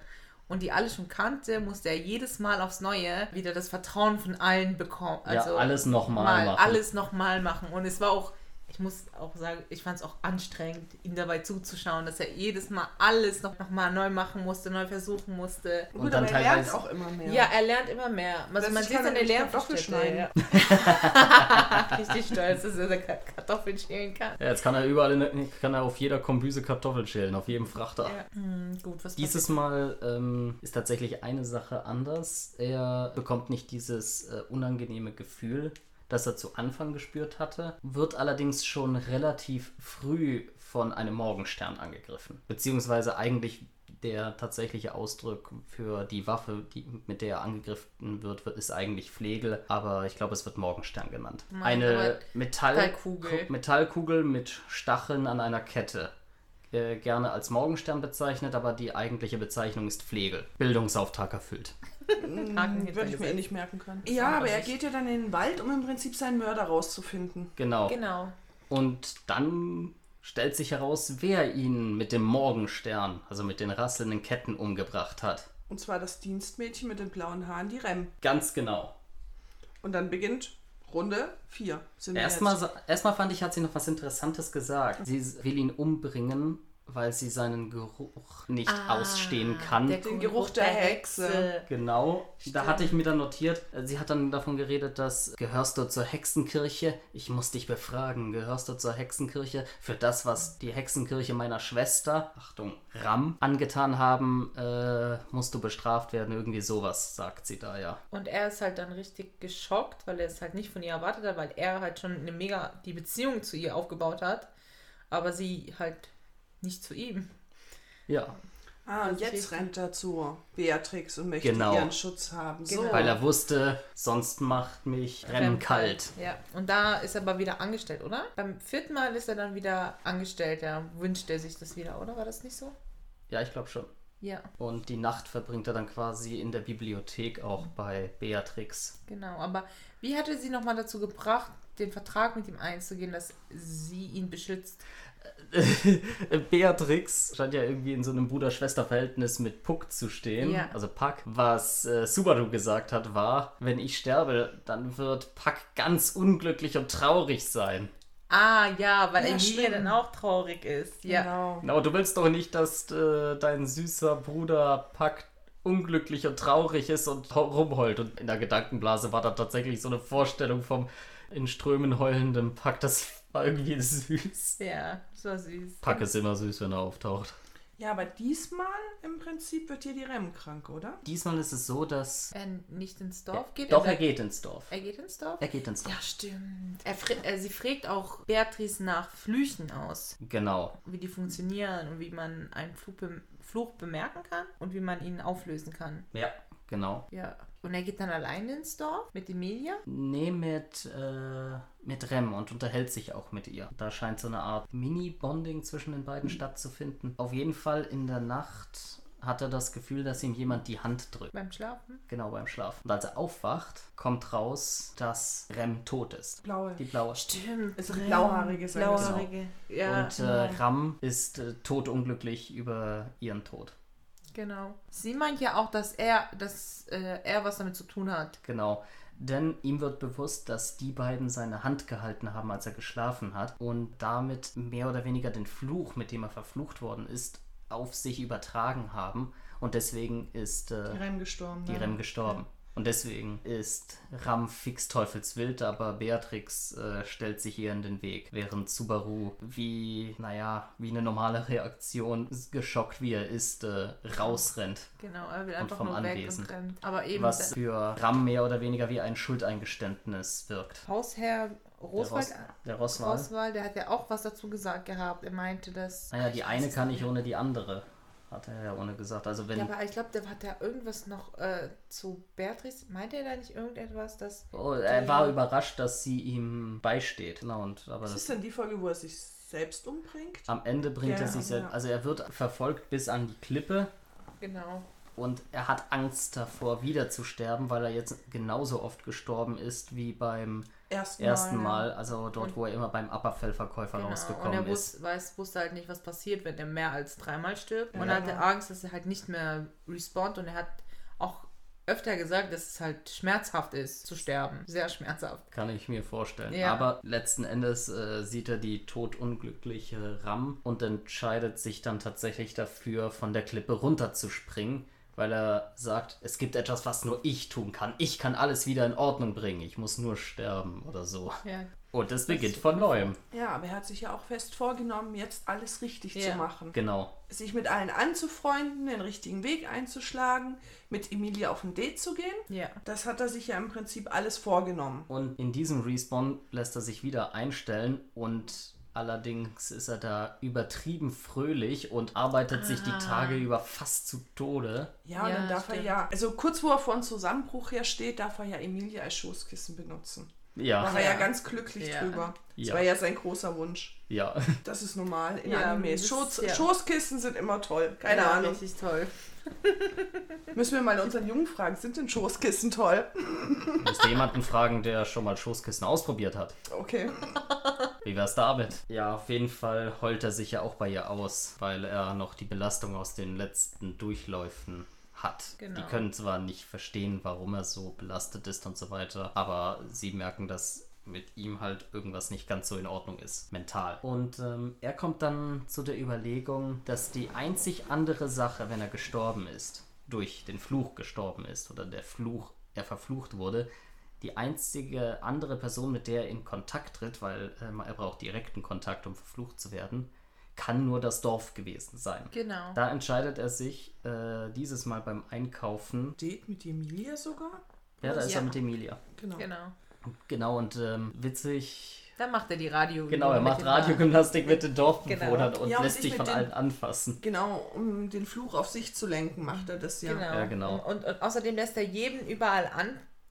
und die alle schon kannte, musste er jedes Mal aufs Neue wieder das Vertrauen von allen bekommen. Also ja, alles nochmal mal machen. alles nochmal machen. Und es war auch, ich muss auch sagen, ich fand es auch anstrengend, ihm dabei zuzuschauen, dass er jedes Mal alles noch, noch mal neu machen musste, neu versuchen musste. Gut, dann aber er lernt auch immer mehr. Ja, er lernt immer mehr. Also man sieht seine er Lernfortschritte. Ja. Richtig stolz, dass er Ka- Kartoffeln schälen kann. Ja, jetzt kann er überall, in, kann er auf jeder Kombüse Kartoffeln schälen, auf jedem Frachter. Ja. Hm, gut, was Dieses Mal ähm, ist tatsächlich eine Sache anders. Er bekommt nicht dieses äh, unangenehme Gefühl, das er zu Anfang gespürt hatte, wird allerdings schon relativ früh von einem Morgenstern angegriffen. Beziehungsweise eigentlich der tatsächliche Ausdruck für die Waffe, die, mit der er angegriffen wird, ist eigentlich Flegel, aber ich glaube, es wird Morgenstern genannt. Mein, Eine Metall Metallkugel. Metallkugel mit Stacheln an einer Kette äh, gerne als Morgenstern bezeichnet, aber die eigentliche Bezeichnung ist Flegel. Bildungsauftrag erfüllt. Haken Würde ich mir eh nicht merken können. Ja, war aber er geht ja dann in den Wald, um im Prinzip seinen Mörder rauszufinden. Genau. Genau. Und dann stellt sich heraus, wer ihn mit dem Morgenstern, also mit den rasselnden Ketten, umgebracht hat. Und zwar das Dienstmädchen mit den blauen Haaren, die Rem. Ganz genau. Und dann beginnt Runde 4. Erstmal, erstmal fand ich, hat sie noch was Interessantes gesagt. Sie will ihn umbringen, weil sie seinen Geruch nicht Ah, ausstehen kann. der Den Geruch der Hexe. Genau, da hatte ich mir dann notiert, sie hat dann davon geredet, dass gehörst du zur Hexenkirche? Ich muss dich befragen, gehörst du zur Hexenkirche? Für das, was die Hexenkirche meiner Schwester, Achtung, Ram, angetan haben, äh, musst du bestraft werden. Irgendwie sowas, sagt sie da ja. Und er ist halt dann richtig geschockt, weil er es halt nicht von ihr erwartet hat, weil er halt schon eine mega die Beziehung zu ihr aufgebaut hat, aber sie halt nicht zu ihm. Ja, Ah, und jetzt rennt er zu Beatrix und möchte Genau. ihren Schutz haben. So. Genau. weil er wusste, sonst macht mich Rem kalt. Ja, und da ist er aber wieder angestellt, oder? Beim vierten Mal ist er dann wieder angestellt, ja, wünscht er sich das wieder, oder? War das nicht so? Ja, ich glaube schon. Ja, Und die Nacht verbringt er dann quasi in der Bibliothek auch bei Beatrix. genau. Aber wie hatte sie nochmal dazu gebracht, den Vertrag mit ihm einzugehen, dass sie ihn beschützt? Beatrix scheint ja irgendwie in so einem Bruder-Schwester-Verhältnis mit Puck zu stehen. Ja. Also Puck. Was äh, Subaru gesagt hat, war, wenn ich sterbe, dann wird Puck ganz unglücklich und traurig sein. Ah, ja, weil Ja, Emilia dann auch traurig ist. Ja, Genau. Aber du willst doch nicht, dass äh, dein süßer Bruder Puck unglücklich und traurig ist und rumheult. Und in der Gedankenblase war da tatsächlich so eine Vorstellung vom in Strömen heulenden Puck. Das war irgendwie süß. ja, das war süß. Puck ist immer süß, wenn er auftaucht. Ja, aber diesmal im Prinzip wird hier die Rem krank, oder? Diesmal ist es so, dass. Er nicht ins Dorf geht? Doch, er er geht ins Dorf. Er geht ins Dorf? Er geht ins Dorf. Ja, stimmt. Er äh, sie fragt auch Beatrice nach Flüchen aus, Genau. wie die funktionieren und wie man einen Fluch, bem Fluch bemerken kann und wie man ihn auflösen kann. Ja, genau. Ja. Und er geht dann alleine ins Dorf mit Emilia? Nee, mit, äh, mit Rem und unterhält sich auch mit ihr. Da scheint so eine Art Mini-Bonding zwischen den beiden stattzufinden. Auf jeden Fall in der Nacht hat er das Gefühl, dass ihm jemand die Hand drückt. Beim Schlafen? Genau beim Schlafen. Und als er aufwacht, kommt raus, dass Rem tot ist. Blaue. Die blaue. Stimmt. Es ist Blauhaarige. Blauhaarige. Ja, und äh, Ram ist äh, totunglücklich über ihren Tod. Genau. Sie meint ja auch, dass er, dass äh, er was damit zu tun hat. Genau. Denn ihm wird bewusst, dass die beiden seine Hand gehalten haben, als er geschlafen hat und damit mehr oder weniger den Fluch, mit dem er verflucht worden ist, auf sich übertragen haben. Und deswegen ist äh, Die Rem gestorben. die ne? Rem gestorben. Und deswegen ist Ram fix teufelswild, aber Beatrix äh, stellt sich ihr in den Weg, während Subaru wie, naja, wie eine normale Reaktion, geschockt wie er ist, äh, rausrennt. Genau, er will einfach vom nur weg Anwesen. und rennt. Aber eben Was der für Ram mehr oder weniger wie ein Schuldeingeständnis wirkt. Hausherr Der, Roswald, der Rosswal. Roswald, der hat ja auch was dazu gesagt gehabt. Er meinte, dass. Naja, die eine kann nicht ohne die andere, hat er ja ohne gesagt. Also wenn Ja, aber ich glaube, der hat ja irgendwas noch äh, zu Beatrice. Meinte er da nicht irgendetwas, dass. oh, er war überrascht, dass sie ihm beisteht. Genau, und aber Das das ist dann die Folge, wo er sich selbst umbringt. Am Ende bringt Ja, er sich selbst, ja. also er wird verfolgt bis an die Klippe Genau. und er hat Angst davor, wieder zu sterben, weil er jetzt genauso oft gestorben ist wie beim Ersten, ersten Mal. Mal, also dort, Und- wo er immer beim Upperfell-Verkäufer genau. Und rausgekommen er ist. weiß, wusste halt nicht, was passiert, wenn er mehr als dreimal stirbt. Und Ja. er hatte Angst, dass er halt nicht mehr respawnt. Und er hat auch öfter gesagt, dass es halt schmerzhaft ist, zu sterben. Sehr schmerzhaft. Kann ich mir vorstellen. Ja. Aber letzten Endes äh, sieht er die todunglückliche Ram und entscheidet sich dann tatsächlich dafür, von der Klippe runterzuspringen, weil er sagt, es gibt etwas, was nur ich tun kann. Ich kann alles wieder in Ordnung bringen. Ich muss nur sterben oder so. Ja. Und es beginnt von neuem. Ja, aber er hat sich ja auch fest vorgenommen, jetzt alles richtig Ja. zu machen. Genau. Sich mit allen anzufreunden, den richtigen Weg einzuschlagen, mit Emilia auf ein Date zu gehen. Ja. Das hat er sich ja im Prinzip alles vorgenommen. Und in diesem Respawn lässt er sich wieder einstellen und allerdings ist er da übertrieben fröhlich und arbeitet sich die Tage über fast zu Tode. Ja, und Ja, dann darf stimmt. er ja, also kurz wo er vor einem Zusammenbruch her steht, darf er ja Emilia als Schoßkissen benutzen. Ja, War er ja Ja. ganz glücklich Ja. drüber. Das Ja. war ja sein großer Wunsch. ja. Das ist normal in Ja, Animes. Schoß, ja. Schoßkissen sind immer toll. Keine ja, Ahnung. Richtig toll. Müssen wir mal unseren Jungen fragen, sind denn Schoßkissen toll? Müsste jemanden fragen, der schon mal Schoßkissen ausprobiert hat. Okay. Wie wär's damit? Ja, auf jeden Fall heult er sich ja auch bei ihr aus, weil er noch die Belastung aus den letzten Durchläufen hat. Genau. Die können zwar nicht verstehen, warum er so belastet ist und so weiter, aber sie merken, dass mit ihm halt irgendwas nicht ganz so in Ordnung ist, mental. Und ähm, er kommt dann zu der Überlegung, dass die einzig andere Sache, wenn er gestorben ist, durch den Fluch gestorben ist oder der Fluch, er verflucht wurde, die einzige andere Person, mit der er in Kontakt tritt, weil ähm, er braucht direkten Kontakt, um verflucht zu werden, kann nur das Dorf gewesen sein. Genau. Da entscheidet er sich äh, dieses Mal beim Einkaufen. Date mit Emilia sogar? Ja, da ist Ja. er mit Emilia. Genau. Genau. Genau, und ähm, witzig. Dann macht er die Radio. Genau, er mit macht den Radiogymnastik mit den Dorfbewohnern Genau. und Ja, und lässt sich von den- allen anfassen. Genau, um den Fluch auf sich zu lenken, macht er das ja. Genau. Ja, genau. Und, und außerdem lässt er jeden überall an,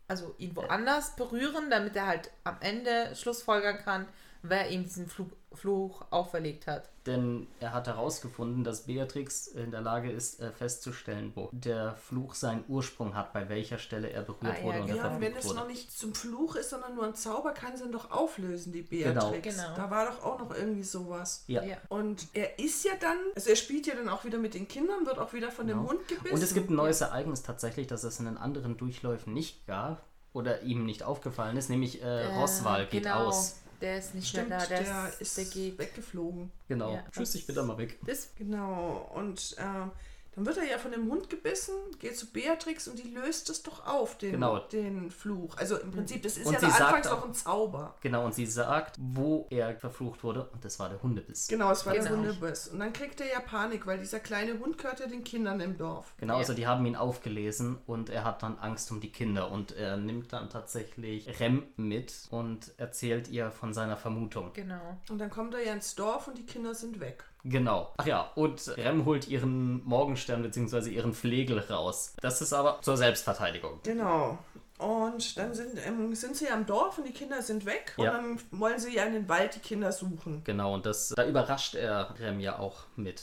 also ihn woanders berühren, damit er halt am Ende schlussfolgern kann, wer ihm diesen Fluch, Fluch auferlegt hat. Denn er hat herausgefunden, dass Beatrix in der Lage ist, äh, festzustellen, wo der Fluch seinen Ursprung hat, bei welcher Stelle er berührt Ah, ja, wurde und genau. er Ja, und wenn verflucht es wurde. noch nicht zum Fluch ist, sondern nur ein Zauber, kann sie ihn doch auflösen, die Beatrix. Genau. Da war doch auch noch irgendwie sowas. Ja. Ja. Und er ist ja dann, also er spielt ja dann auch wieder mit den Kindern, wird auch wieder von dem Genau. Hund gebissen. Und es gibt ein neues Ereignis tatsächlich, das es in den anderen Durchläufen nicht gab oder ihm nicht aufgefallen ist, nämlich äh, Äh, Roswal geht genau. aus. Der ist nicht Stimmt, mehr da, der, der, ist der geht. weggeflogen. Genau. Ja, Tschüss, ich bin da mal weg. Bis Genau. Und äh, dann wird er ja von dem Hund gebissen, geht zu Beatrix und die löst es doch auf, den, Genau. den Fluch. Also im Prinzip, das ist Und ja anfangs auch- noch ein Zauber. Genau, und sie sagt, wo er verflucht wurde, und das war der Hundebiss. Genau, es war der Genau. Hundebiss. Und dann kriegt er ja Panik, weil dieser kleine Hund gehört ja den Kindern im Dorf. Genau, Ja. also die haben ihn aufgelesen und er hat dann Angst um die Kinder und er nimmt dann tatsächlich Rem mit und erzählt ihr von seiner Vermutung. genau. Und dann kommt er ja ins Dorf und die Kinder sind weg. Genau. Ach ja, und Rem holt ihren Morgenstern bzw. ihren Flegel raus. Das ist aber zur Selbstverteidigung. Genau. Und dann sind, ähm, sind sie am Dorf und die Kinder sind weg. Ja. Und dann wollen sie ja in den Wald die Kinder suchen. Genau, und das, da überrascht er Rem ja auch mit,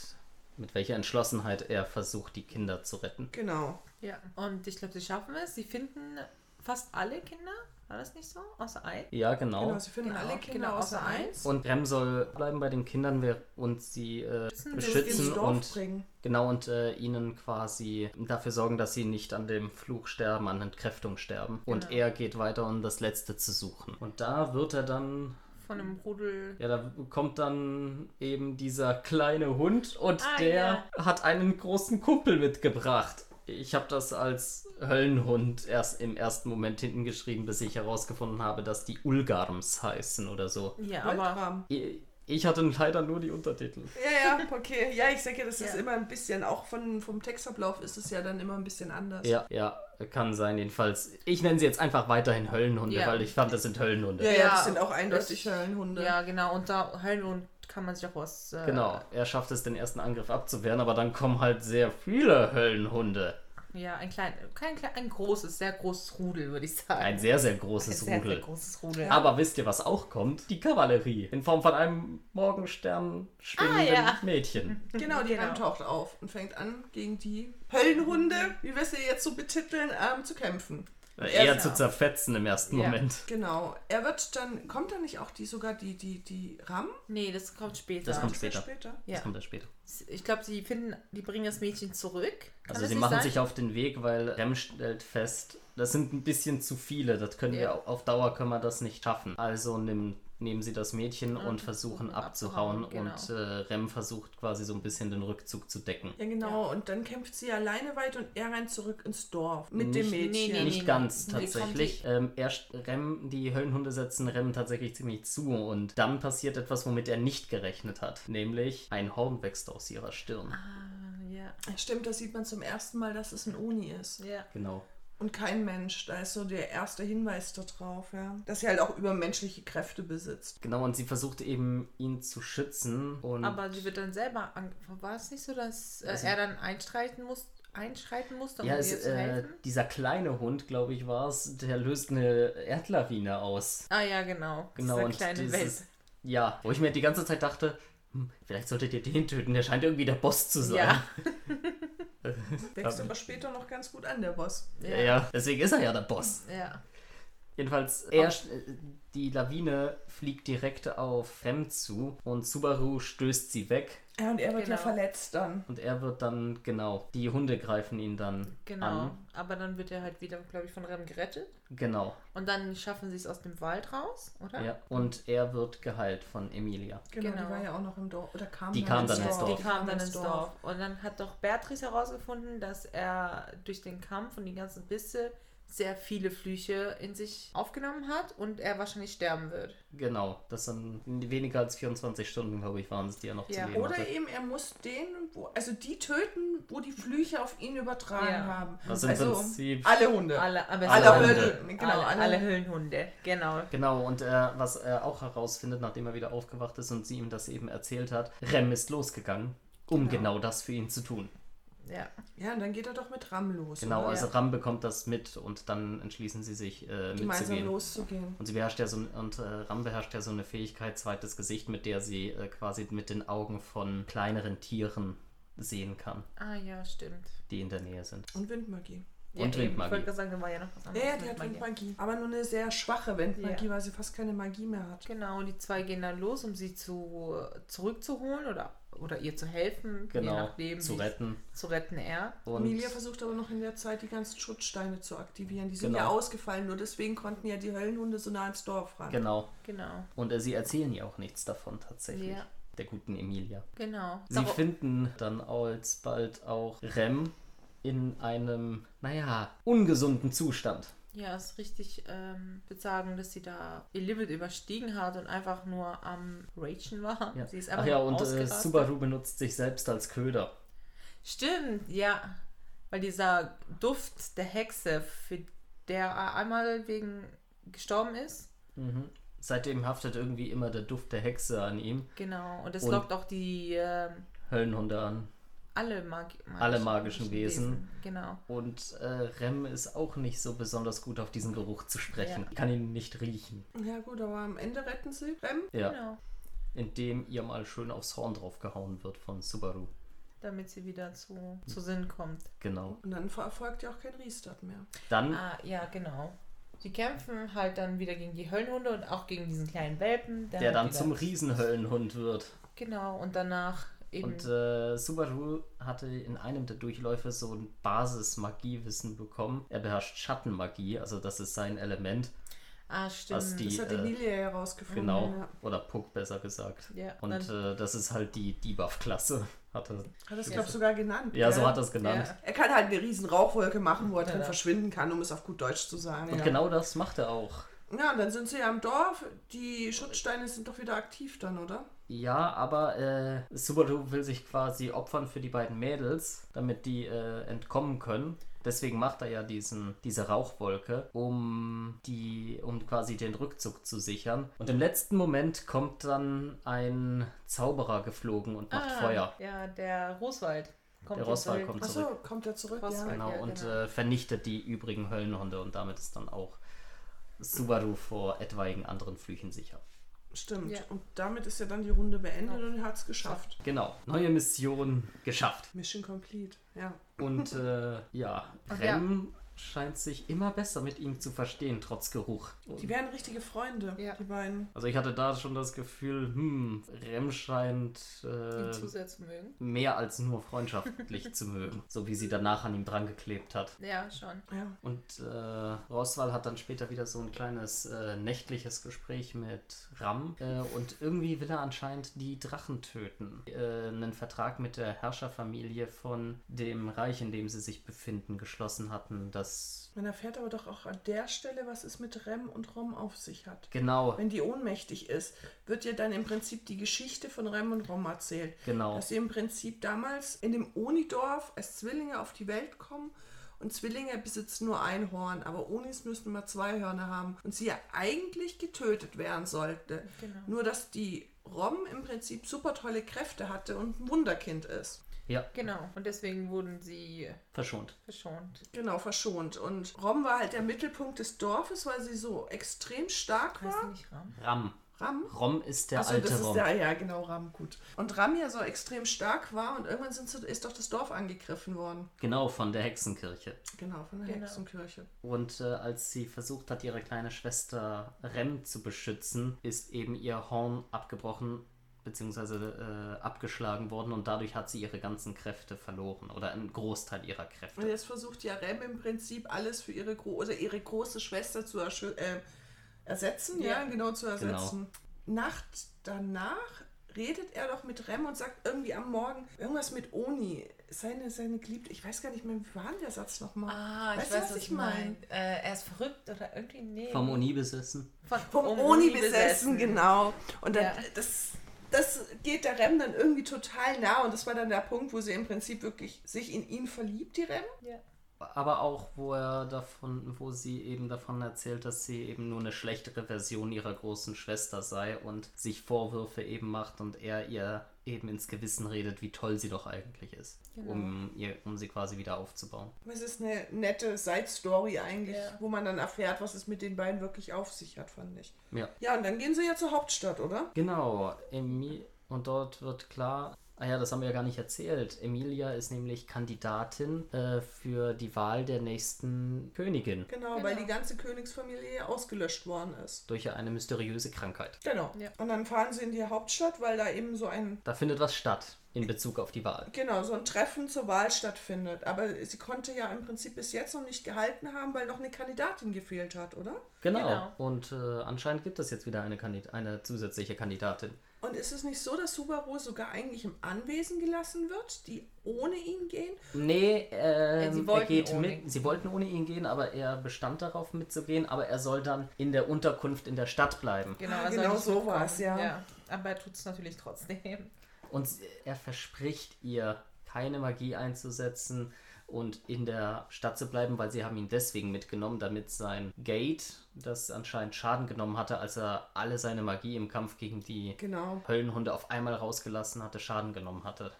mit welcher Entschlossenheit er versucht, die Kinder zu retten. Genau. Ja. Und ich glaube, sie schaffen es. Sie finden fast alle Kinder. War das nicht so? Außer ein. Ja, genau. Genau, sie finden Genau, alle Kinder genau, außer außer eins. Und Rem soll bleiben bei den Kindern wer- und sie äh, Beschützen, und bringen. genau und äh, ihnen quasi dafür sorgen, dass sie nicht an dem Fluch sterben, an Entkräftung sterben. Und Genau. er geht weiter, um das Letzte zu suchen. Und da wird er dann, Von einem Rudel. ja, da kommt dann eben dieser kleine Hund und Ah, der hat einen großen Kumpel mitgebracht. Ich habe das als Höllenhund erst im ersten Moment hinten geschrieben, bis ich herausgefunden habe, dass die Ulgarms heißen oder so. Ja, aber. Ich- Ich hatte leider nur die Untertitel. Ja, ja, okay. Ja, ich sage, das ist Ja. immer ein bisschen, auch von, vom Textablauf ist es ja dann immer ein bisschen anders. Ja, ja, kann sein, jedenfalls. Ich nenne sie jetzt einfach weiterhin Höllenhunde, Ja. weil ich fand, das sind Höllenhunde. Ja, ja, Ja, das sind auch eindeutig ich- Höllenhunde. Ja, genau. Und da Höllenhund kann man sich auch was. Äh, Genau, er schafft es, den ersten Angriff abzuwehren, aber dann kommen halt sehr viele Höllenhunde. Ja, ein klein, kein klein, ein großes, sehr großes Rudel, würde ich sagen. Ein sehr, sehr Ein großes sehr, Rudel. sehr großes Rudel. Aber wisst ihr, was auch kommt? Die Kavallerie. In Form von einem Morgenstern schwingenden Ah, ja. Mädchen. Genau, die Genau. Taucht auf und fängt an, gegen die Höllenhunde, wie wir sie jetzt so betiteln, ähm, zu kämpfen. Eher zu zerfetzen im ersten Ja. Moment. Genau. Er wird dann, kommt dann nicht auch die sogar die, die, die Ram? Nee, das kommt später. Das kommt Ist das Später. später? Ja. Das kommt erst später. Ich glaube, sie finden, die bringen das Mädchen zurück. Kann Also sie machen sein? sich auf den Weg, weil Rem stellt fest, das sind ein bisschen zu viele. Das können Ja. wir auf Dauer können wir das nicht schaffen. Also nimm, nehmen sie das Mädchen und, Und versuchen versuchen abzuhauen abzuhauen, und äh, Rem versucht quasi so ein bisschen den Rückzug zu decken. Ja, genau. Und dann kämpft sie alleine weit und er rennt zurück ins Dorf mit dem Nicht- Mädchen. nee, nee, Nicht nee. ganz Nee, tatsächlich. Ähm, erst Rem, die Höllenhunde setzen Rem tatsächlich ziemlich zu und dann passiert etwas, womit er nicht gerechnet hat. Nämlich ein Horn wächst aus ihrer Stirn. Ah, ja. Ja, Stimmt, da sieht man zum ersten Mal, dass es ein Uni ist. Ja. Genau. Und kein Mensch. Da ist so der erste Hinweis darauf, ja. Dass sie halt auch übermenschliche Kräfte besitzt. Genau, und sie versucht eben, ihn zu schützen. Und Aber sie wird dann selber angegriffen. War es nicht so, dass äh, Also- er dann einschreiten, muss, einschreiten musste, um ja, ihr es, zu äh, helfen? dieser kleine Hund, glaube ich, war es, der löst eine Erdlawine aus. Ah ja, genau. Genau, Dieser und kleine dieses, Welt. ja, wo ich mir die ganze Zeit dachte, hm, vielleicht solltet ihr den töten, der scheint irgendwie der Boss zu sein. Ja. Wächst aber später noch ganz gut an, der Boss. ja, ja. deswegen ist er ja der Boss. Ja. Jedenfalls, er, die Lawine fliegt direkt auf Rem zu und Subaru stößt sie weg Ja, und er wird ja Genau. verletzt dann. und er wird dann, genau, die Hunde greifen ihn dann Genau. an. Aber dann wird er halt wieder, glaube ich, von Rem gerettet. Genau, Und dann schaffen sie es aus dem Wald raus, oder? ja. Und er wird geheilt von Emilia. Genau, Genau. die war ja auch noch im Dorf. Oder kam Die kam dann ins Dorf. Die kam dann ins Dorf. Und dann hat doch Beatrice herausgefunden, dass er durch den Kampf und die ganzen Bisse sehr viele Flüche in sich aufgenommen hat und er wahrscheinlich sterben wird. Genau, das sind weniger als 24 Stunden, glaube ich, waren es, die er noch Ja. zu leben Oder hatte. eben, er muss den, wo, also die töten, wo die Flüche auf ihn übertragen Ja. haben. Also im also Prinzip- alle Hunde. Alle, aber Alle alle, Hunde. Hunde. Genau, alle, alle- alle Höllenhunde. Genau. Genau, und äh, was er auch herausfindet, nachdem er wieder aufgewacht ist und sie ihm das eben erzählt hat, Rem ist losgegangen, um genau, das für ihn zu tun. Ja. Ja, und dann geht er doch mit Ram los. Genau, oder? also Ram bekommt das mit und dann entschließen sie sich äh, gemeinsam mitzugehen. loszugehen. Und sie beherrscht ja so und äh, Ram beherrscht ja so eine Fähigkeit, zweites Gesicht, mit der sie äh, quasi mit den Augen von kleineren Tieren sehen kann, Ah ja, stimmt. die in der Nähe sind. Und Windmagie. Ja, Und eben. Windmagie. Ich wollte gerade sagen, da war ja noch was Ja, anderes. ja, die hat Windmagie. Windmagie. Aber nur eine sehr schwache Windmagie, Ja. weil sie fast keine Magie mehr hat. Genau, und die zwei gehen dann los, um sie zu, zurückzuholen oder, oder ihr zu helfen, je Genau, nachdem, zu retten. zu retten er. Und Emilia versucht aber noch in der Zeit, die ganzen Schutzsteine zu aktivieren. Die sind Genau. ja ausgefallen, nur deswegen konnten ja die Höllenhunde so nah ins Dorf ran. genau. Genau. Und äh, sie erzählen ihr auch nichts davon tatsächlich. Ja. Der guten Emilia. Genau. Sie Darauf- finden dann alsbald auch Rem in einem, naja, ungesunden Zustand. Ja, ist richtig ähm, bezagen, dass sie da ihr Limit überstiegen hat und einfach nur am Ragen war. Ja. Sie ist Ach einfach ja, nur und äh. Subaru benutzt sich selbst als Köder. Stimmt, ja. Weil dieser Duft der Hexe, für der er einmal wegen gestorben ist, Mhm. Seitdem haftet irgendwie immer der Duft der Hexe an ihm. genau. Und es Und- lockt auch die ähm, Höllenhunde an. Alle, Mag magischen, Alle magischen Wesen. Genau. Und äh, Rem ist auch nicht so besonders gut auf diesen Geruch zu sprechen. Ja. Kann ihn nicht riechen. Ja gut, aber am Ende retten sie Rem. Ja. Genau. Indem ihr mal schön aufs Horn draufgehauen wird von Subaru. Damit sie wieder zu, zu Sinn kommt. Genau. Und dann erfolgt ja auch kein Restart mehr. Dann Ah, ja, genau. Die kämpfen halt dann wieder gegen die Höllenhunde und auch gegen diesen kleinen Welpen. der halt dann zum Riesenhöllenhund wird. Genau, und danach eben. Und äh, Subaru hatte in einem der Durchläufe so ein Basis-Magiewissen bekommen. Er beherrscht Schattenmagie, also das ist sein Element. ah, stimmt. was die- Das hat äh, Emilia herausgefunden. Genau. Ja. Oder Puck besser gesagt. Ja, Und äh, das ist halt die Debuff-Klasse. Hat er. Hat das, Ja. glaube ich, sogar genannt. Ja, so gell? hat er es genannt. Ja. Er kann halt eine riesen Rauchwolke machen, wo er drin Ja. verschwinden kann, um es auf gut Deutsch zu sagen. Und ja. genau das macht er auch. ja, und dann sind sie ja im Dorf. Die Schutzsteine sind doch wieder aktiv dann, oder? Ja, aber äh, Subaru will sich quasi opfern für die beiden Mädels, damit die äh, entkommen können. Deswegen macht er ja diesen, diese Rauchwolke, um, die, um quasi den Rückzug zu sichern. Und im letzten Moment kommt dann ein Zauberer geflogen und macht ah, Feuer. Ja, der Roswald. Kommt Der Roswald zurück. kommt Achso, zurück. kommt er zurück? Roswald. Ja. Genau, Ja, und genau. Äh, vernichtet die übrigen Höllenhunde und damit ist dann auch Subaru vor etwaigen anderen Flüchen sicher. Stimmt. Ja. Und damit ist ja dann die Runde beendet und er hat es geschafft. Genau, neue Mission geschafft. Mission complete. Ja. Und äh, ja, Und Rem scheint sich immer besser mit ihm zu verstehen, trotz Geruch. Die wären richtige Freunde, Ja. die beiden. Also ich hatte da schon das Gefühl, hm, Rem scheint äh, zu sehr zu mögen. mehr als nur freundschaftlich zu mögen. So wie sie danach an ihm dran geklebt hat. Ja, schon. Ja. Und äh, Roswal hat dann später wieder so ein kleines äh, nächtliches Gespräch mit Ram. Äh, und irgendwie will er anscheinend die Drachen töten. Äh, einen Vertrag mit der Herrscherfamilie von dem Reich, in dem sie sich befinden, geschlossen hatten. Das Man erfährt aber doch auch an der Stelle, was es mit Rem und Rom auf sich hat. genau, Wenn die ohnmächtig ist, wird ihr dann im Prinzip die Geschichte von Rem und Rom erzählt. genau. Dass sie im Prinzip damals in dem Onidorf als Zwillinge auf die Welt kommen und Zwillinge besitzen nur ein Horn, aber Onis müssen immer zwei Hörner haben und sie ja eigentlich getötet werden sollte. Genau. Nur dass die Rom im Prinzip super tolle Kräfte hatte und ein Wunderkind ist. Ja, Genau. Und deswegen wurden sie verschont. verschont. Genau, verschont. Und Rom war halt der Mittelpunkt des Dorfes, weil sie so extrem stark Heißt war. die nicht Ram? Ram. Ram? Rom ist der Achso, alte das ist Rom. der, ja genau, Ram, gut. Und Ram ja so extrem stark war und irgendwann sind sie, ist doch das Dorf angegriffen worden. Genau, von der Hexenkirche. Genau, von der Genau. Hexenkirche. Und äh, als sie versucht hat, ihre kleine Schwester Rem zu beschützen, ist eben ihr Horn abgebrochen bzw. Äh, abgeschlagen worden und dadurch hat sie ihre ganzen Kräfte verloren oder einen Großteil ihrer Und Kräfte. jetzt versucht ja Rem im Prinzip alles für ihre, Gro oder ihre große Schwester zu äh, ersetzen, ja. Ja. genau zu ersetzen. Nacht danach redet er doch mit Rem und sagt irgendwie am Morgen irgendwas mit Oni. Seine, seine Geliebte, ich weiß gar nicht mehr, wie war denn der Satz nochmal? Ah, ich Weißt du, weiß, was was ich ich meine. mein? Äh, er ist verrückt oder irgendwie, nee. Vom Uni besessen. Von, Vom um Oni besessen, genau. Und dann, Ja. das, das geht der Rem dann irgendwie total nah und das war dann der Punkt, wo sie im Prinzip wirklich sich in ihn verliebt, die Rem. Ja. Aber auch, wo er davon, wo sie eben davon erzählt, dass sie eben nur eine schlechtere Version ihrer großen Schwester sei und sich Vorwürfe eben macht und er ihr eben ins Gewissen redet, wie toll sie doch eigentlich ist, Genau. um, ihr, um sie quasi wieder aufzubauen. Es ist eine nette Side-Story eigentlich, Ja. wo man dann erfährt, was es mit den beiden wirklich auf sich hat, fand ich. Ja. Ja, und dann gehen sie ja zur Hauptstadt, oder? Genau, Emi und dort wird klar, ah ja, das haben wir ja gar nicht erzählt. Emilia ist nämlich Kandidatin äh, für die Wahl der nächsten Königin Genau, weil die ganze Königsfamilie ausgelöscht worden ist. durch eine mysteriöse Krankheit. Genau. Ja. Und dann fahren sie in die Hauptstadt, weil da eben so ein, Da findet was statt in Bezug auf die Wahl. genau, so ein Treffen zur Wahl stattfindet. Aber sie konnte ja im Prinzip bis jetzt noch nicht gehalten haben, weil noch eine Kandidatin gefehlt hat, oder? Genau. Genau. Und äh, anscheinend gibt es jetzt wieder eine, Kandid eine zusätzliche Kandidatin. Und ist es nicht so, dass Subaru sogar eigentlich im Anwesen gelassen wird, die ohne ihn gehen? Nee, ähm, sie er wollten geht ohne mit. ihn. Sie wollten ohne ihn gehen, aber er bestand darauf mitzugehen. Aber er soll dann in der Unterkunft in der Stadt bleiben. Genau, soll genau so mitkommen. war's, ja. ja. Aber er tut es natürlich trotzdem. Und er verspricht ihr, keine Magie einzusetzen und in der Stadt zu bleiben, weil sie haben ihn deswegen mitgenommen, damit sein Gate, das anscheinend Schaden genommen hatte, als er alle seine Magie im Kampf gegen die Genau. Höllenhunde auf einmal rausgelassen hatte, Schaden genommen hatte.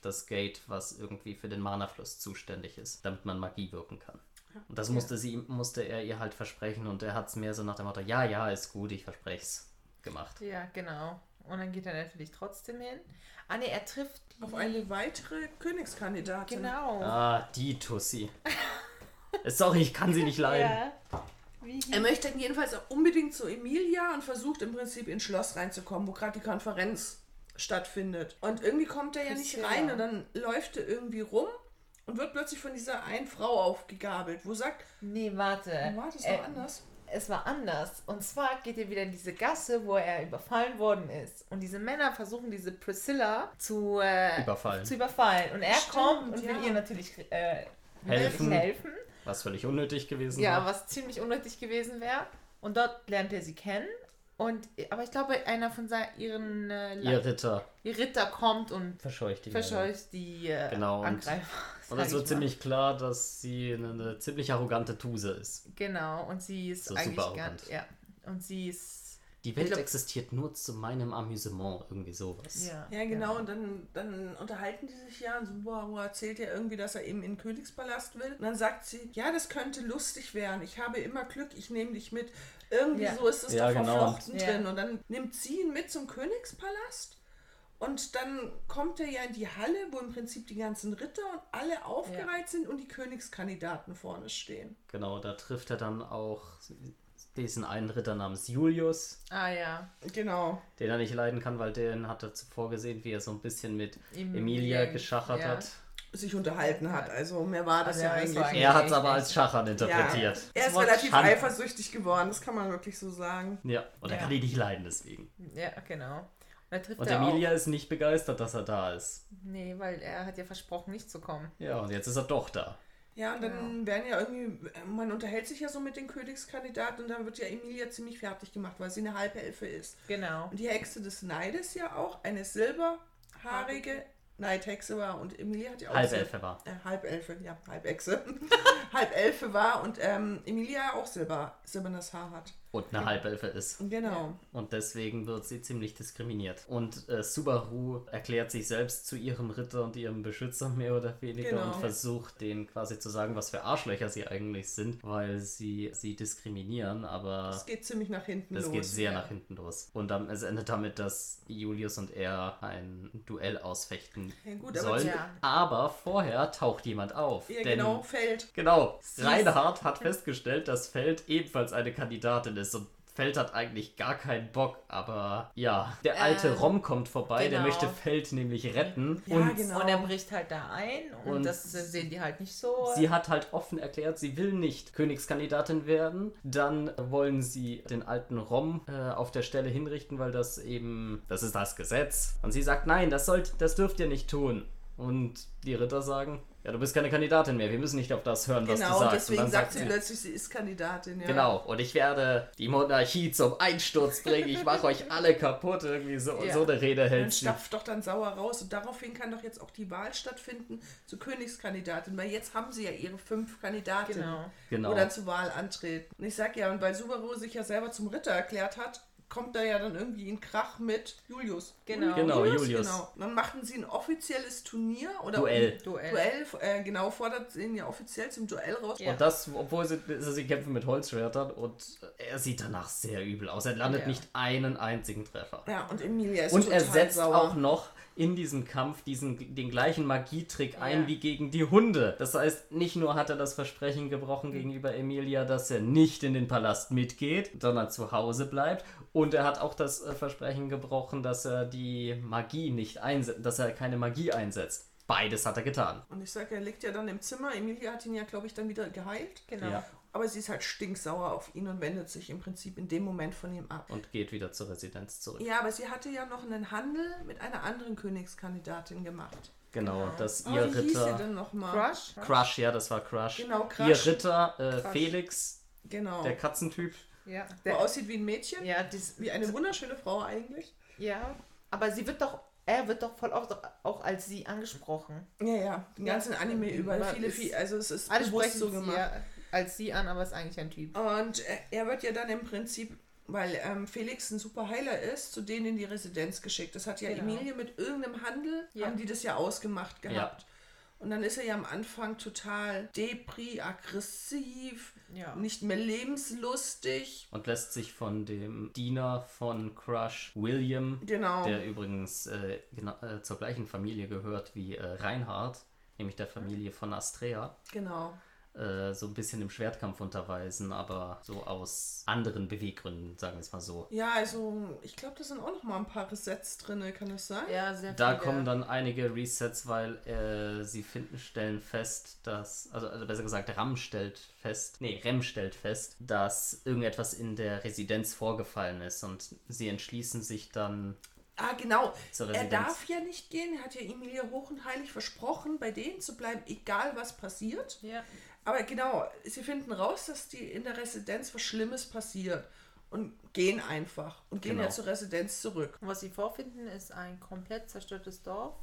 Das Gate, was irgendwie für den Mana-Fluss zuständig ist, damit man Magie wirken kann. Und das musste, sie, musste er ihr halt versprechen und er hat es mehr so nach dem Motto, ja, ja, ist gut, ich verspreche es, gemacht. Ja, genau. Und dann geht er natürlich trotzdem hin. Ah, nee, er trifft. Auf eine weitere Königskandidatin. Genau. Ah, die Tussi. Sorry, ich kann sie nicht leiden. Ja. Wie Er möchte dann jedenfalls auch unbedingt zu Emilia und versucht im Prinzip ins Schloss reinzukommen, wo gerade die Konferenz stattfindet. Und irgendwie kommt er ja nicht rein und dann läuft er irgendwie rum und wird plötzlich von dieser einen Frau aufgegabelt, wo sagt, Nee, warte. war das Äh, noch anders? Es war anders. Und zwar geht er wieder in diese Gasse, wo er überfallen worden ist. Und diese Männer versuchen, diese Priscilla zu, äh, Überfallen. zu überfallen. Und er Stimmt, kommt und ja. will ihr natürlich äh, Helfen. helfen. Was völlig unnötig gewesen Ja, war. was ziemlich unnötig gewesen wäre. Und dort lernt er sie kennen. Und, aber ich glaube, einer von ihren äh, Ihr Ritter ihr Ritter kommt und verscheucht die verscheucht die äh, Genau, und- Angreifer. Und es wird ziemlich klar, dass sie eine, eine ziemlich arrogante Tuse ist. Genau, und sie ist So eigentlich super ganz. arrogant. Ja. Und sie ist. Die Welt glaub- existiert nur zu meinem Amüsement, irgendwie sowas. Ja, Ja, genau, und dann, dann unterhalten die sich ja und Subaru erzählt ja irgendwie, dass er eben in den Königspalast will. Und dann sagt sie, ja, das könnte lustig werden. Ich habe immer Glück, ich nehme dich mit. Irgendwie Ja. so ist es Ja, da genau. verflochten Ja. drin. Und dann nimmt sie ihn mit zum Königspalast. Und dann kommt er ja in die Halle, wo im Prinzip die ganzen Ritter und alle aufgereiht sind und die Königskandidaten vorne stehen. Genau, da trifft er dann auch diesen einen Ritter namens Julius, Ah ja. Genau. den er nicht leiden kann, weil den hat er zuvor gesehen, wie er so ein bisschen mit Emilia- Emilia geschachert ja. hat. Sich unterhalten hat. Also mehr war das Also ja ja, eigentlich nicht. Er hat es aber als Schachern Ja. interpretiert. Er ist relativ Schande. eifersüchtig geworden, das kann man wirklich so sagen. Ja, und er Ja. kann ihn nicht leiden deswegen. Ja, genau. Und, Und Emilia ist nicht begeistert, dass er da ist. Auch, nee, weil er hat ja versprochen, nicht zu kommen. Ja, und jetzt ist er doch da. Ja, und dann werden ja irgendwie, man unterhält sich ja so mit den Königskandidaten und dann wird ja Emilia ziemlich fertig gemacht, weil sie eine Halbelfe ist. Genau. Und die Hexe des Neides ja auch, eine silberhaarige Neidhexe war und Emilia hat ja auch Halbelfe war. Äh, Halbelfe, ja, Halbechse. Halbelfe war und ähm, Emilia auch Silber, silbernes Haar hat. Und eine Halbelfe ist. Genau. Und deswegen wird sie ziemlich diskriminiert. Und äh, Subaru erklärt sich selbst zu ihrem Ritter und ihrem Beschützer mehr oder weniger Genau. und versucht denen quasi zu sagen, was für Arschlöcher sie eigentlich sind, weil sie sie diskriminieren, aber Es geht ziemlich nach hinten das los. geht sehr ja. nach hinten los. Und dann, es endet damit, dass Julius und er ein Duell ausfechten Ja, gut, aber sollen. ja. Aber vorher taucht jemand auf. Ja, denn genau, fällt. Genau. Reinhard hat festgestellt, dass Feld ebenfalls eine Kandidatin ist und Feld hat eigentlich gar keinen Bock, aber ja, der alte Ähm, Rom kommt vorbei, der genau. möchte Feld nämlich retten Ja, und genau. Und er bricht halt da ein und, Und das sehen die halt nicht so. sie hat halt offen erklärt, sie will nicht Königskandidatin werden. Dann wollen sie den alten Rom äh, auf der Stelle hinrichten, weil das eben, das ist das Gesetz. Und sie sagt, nein, das sollt, das dürft ihr nicht tun. Und die Ritter sagen, ja, du bist keine Kandidatin mehr, wir müssen nicht auf das hören, was du Genau, sagst. deswegen und dann sagt sie plötzlich, sie ist Kandidatin. Ja. Genau, und ich werde die Monarchie zum Einsturz bringen. Ich mache euch alle kaputt. Irgendwie so, Ja. so eine Rede Dann hält sie. stapft doch dann sauer raus und daraufhin kann doch jetzt auch die Wahl stattfinden zur Königskandidatin, weil jetzt haben sie ja ihre fünf Kandidatinnen, Genau. Genau. wo dann zur Wahl antreten. Und ich sag ja, und weil Subaru sich ja selber zum Ritter erklärt hat, kommt da ja dann irgendwie ein Krach mit Julius. Genau. Genau, Julius. Genau. Dann machten sie ein offizielles Turnier oder Duell. Duell. Duell, äh, genau, fordert sie ihn ja offiziell zum Duell raus. Ja. Und das, obwohl sie, sie kämpfen mit Holzschwertern und er sieht danach sehr übel aus. Er landet Ja. nicht einen einzigen Treffer. Ja, und Emilia ist Und total er setzt sauer. auch noch in diesem Kampf diesen, den gleichen Magietrick ein Ja. wie gegen die Hunde. Das heißt, nicht nur hat er das Versprechen gebrochen gegenüber Emilia, dass er nicht in den Palast mitgeht, sondern zu Hause bleibt. Und er hat auch das äh, Versprechen gebrochen, dass er die Magie nicht einsetzt, dass er keine Magie einsetzt. Beides hat er getan. Und ich sag, er liegt ja dann im Zimmer. Emilia hat ihn ja, glaube ich, dann wieder geheilt. Genau. Ja. Aber sie ist halt stinksauer auf ihn und wendet sich im Prinzip in dem Moment von ihm ab. Und geht wieder zur Residenz zurück. Ja, aber sie hatte ja noch einen Handel mit einer anderen Königskandidatin gemacht. Genau, dass Oh, ihr wie hieß sie Ritter. denn nochmal? Crush? Crush, ja, das war Crush. Genau, Crush. Ihr Ritter, äh, Crush. Felix, Genau. der Katzentyp. Ja. Der Der, aussieht wie ein Mädchen. ja, dies, Wie eine wunderschöne Frau eigentlich. ja. Aber sie wird doch, er wird doch voll oft auch als sie angesprochen. Ja, ja. Den Ja. ganzen Anime über. Viele, viele. Also es ist Alle bewusst so sie gemacht. ja als sie an, aber ist eigentlich ein Typ. Und äh, er wird ja dann im Prinzip, weil ähm, Felix ein super Heiler ist, zu denen in die Residenz geschickt. Das hat ja Genau. Emilie mit irgendeinem Handel, Ja. haben die das ja ausgemacht gehabt. Und dann ist er ja am Anfang total depri, aggressiv, Ja. nicht mehr lebenslustig. und lässt sich von dem Diener von Crush, William, Genau. der übrigens äh, genau, äh, zur gleichen Familie gehört wie äh, Reinhard, nämlich der Familie von Astrea, Genau. Äh, so ein bisschen im Schwertkampf unterweisen, aber so aus anderen Beweggründen, sagen wir es mal so. Ja, also ich glaube, da sind auch noch mal ein paar Resets drin, kann das sein? Ja, sehr Da viele. kommen dann einige Resets, weil äh, sie finden, stellen fest, dass, also, also besser gesagt, Ram stellt fest, nee, Rem stellt fest, dass irgendetwas in der Residenz vorgefallen ist und sie entschließen sich dann Ah, genau. Er darf ja nicht gehen. Er hat ja Emilia hoch und heilig versprochen, bei denen zu bleiben, egal was passiert. Ja. Aber genau, sie finden raus, dass die in der Residenz was Schlimmes passiert und gehen einfach und gehen Genau. ja zur Residenz zurück. Und was sie vorfinden, ist ein komplett zerstörtes Dorf.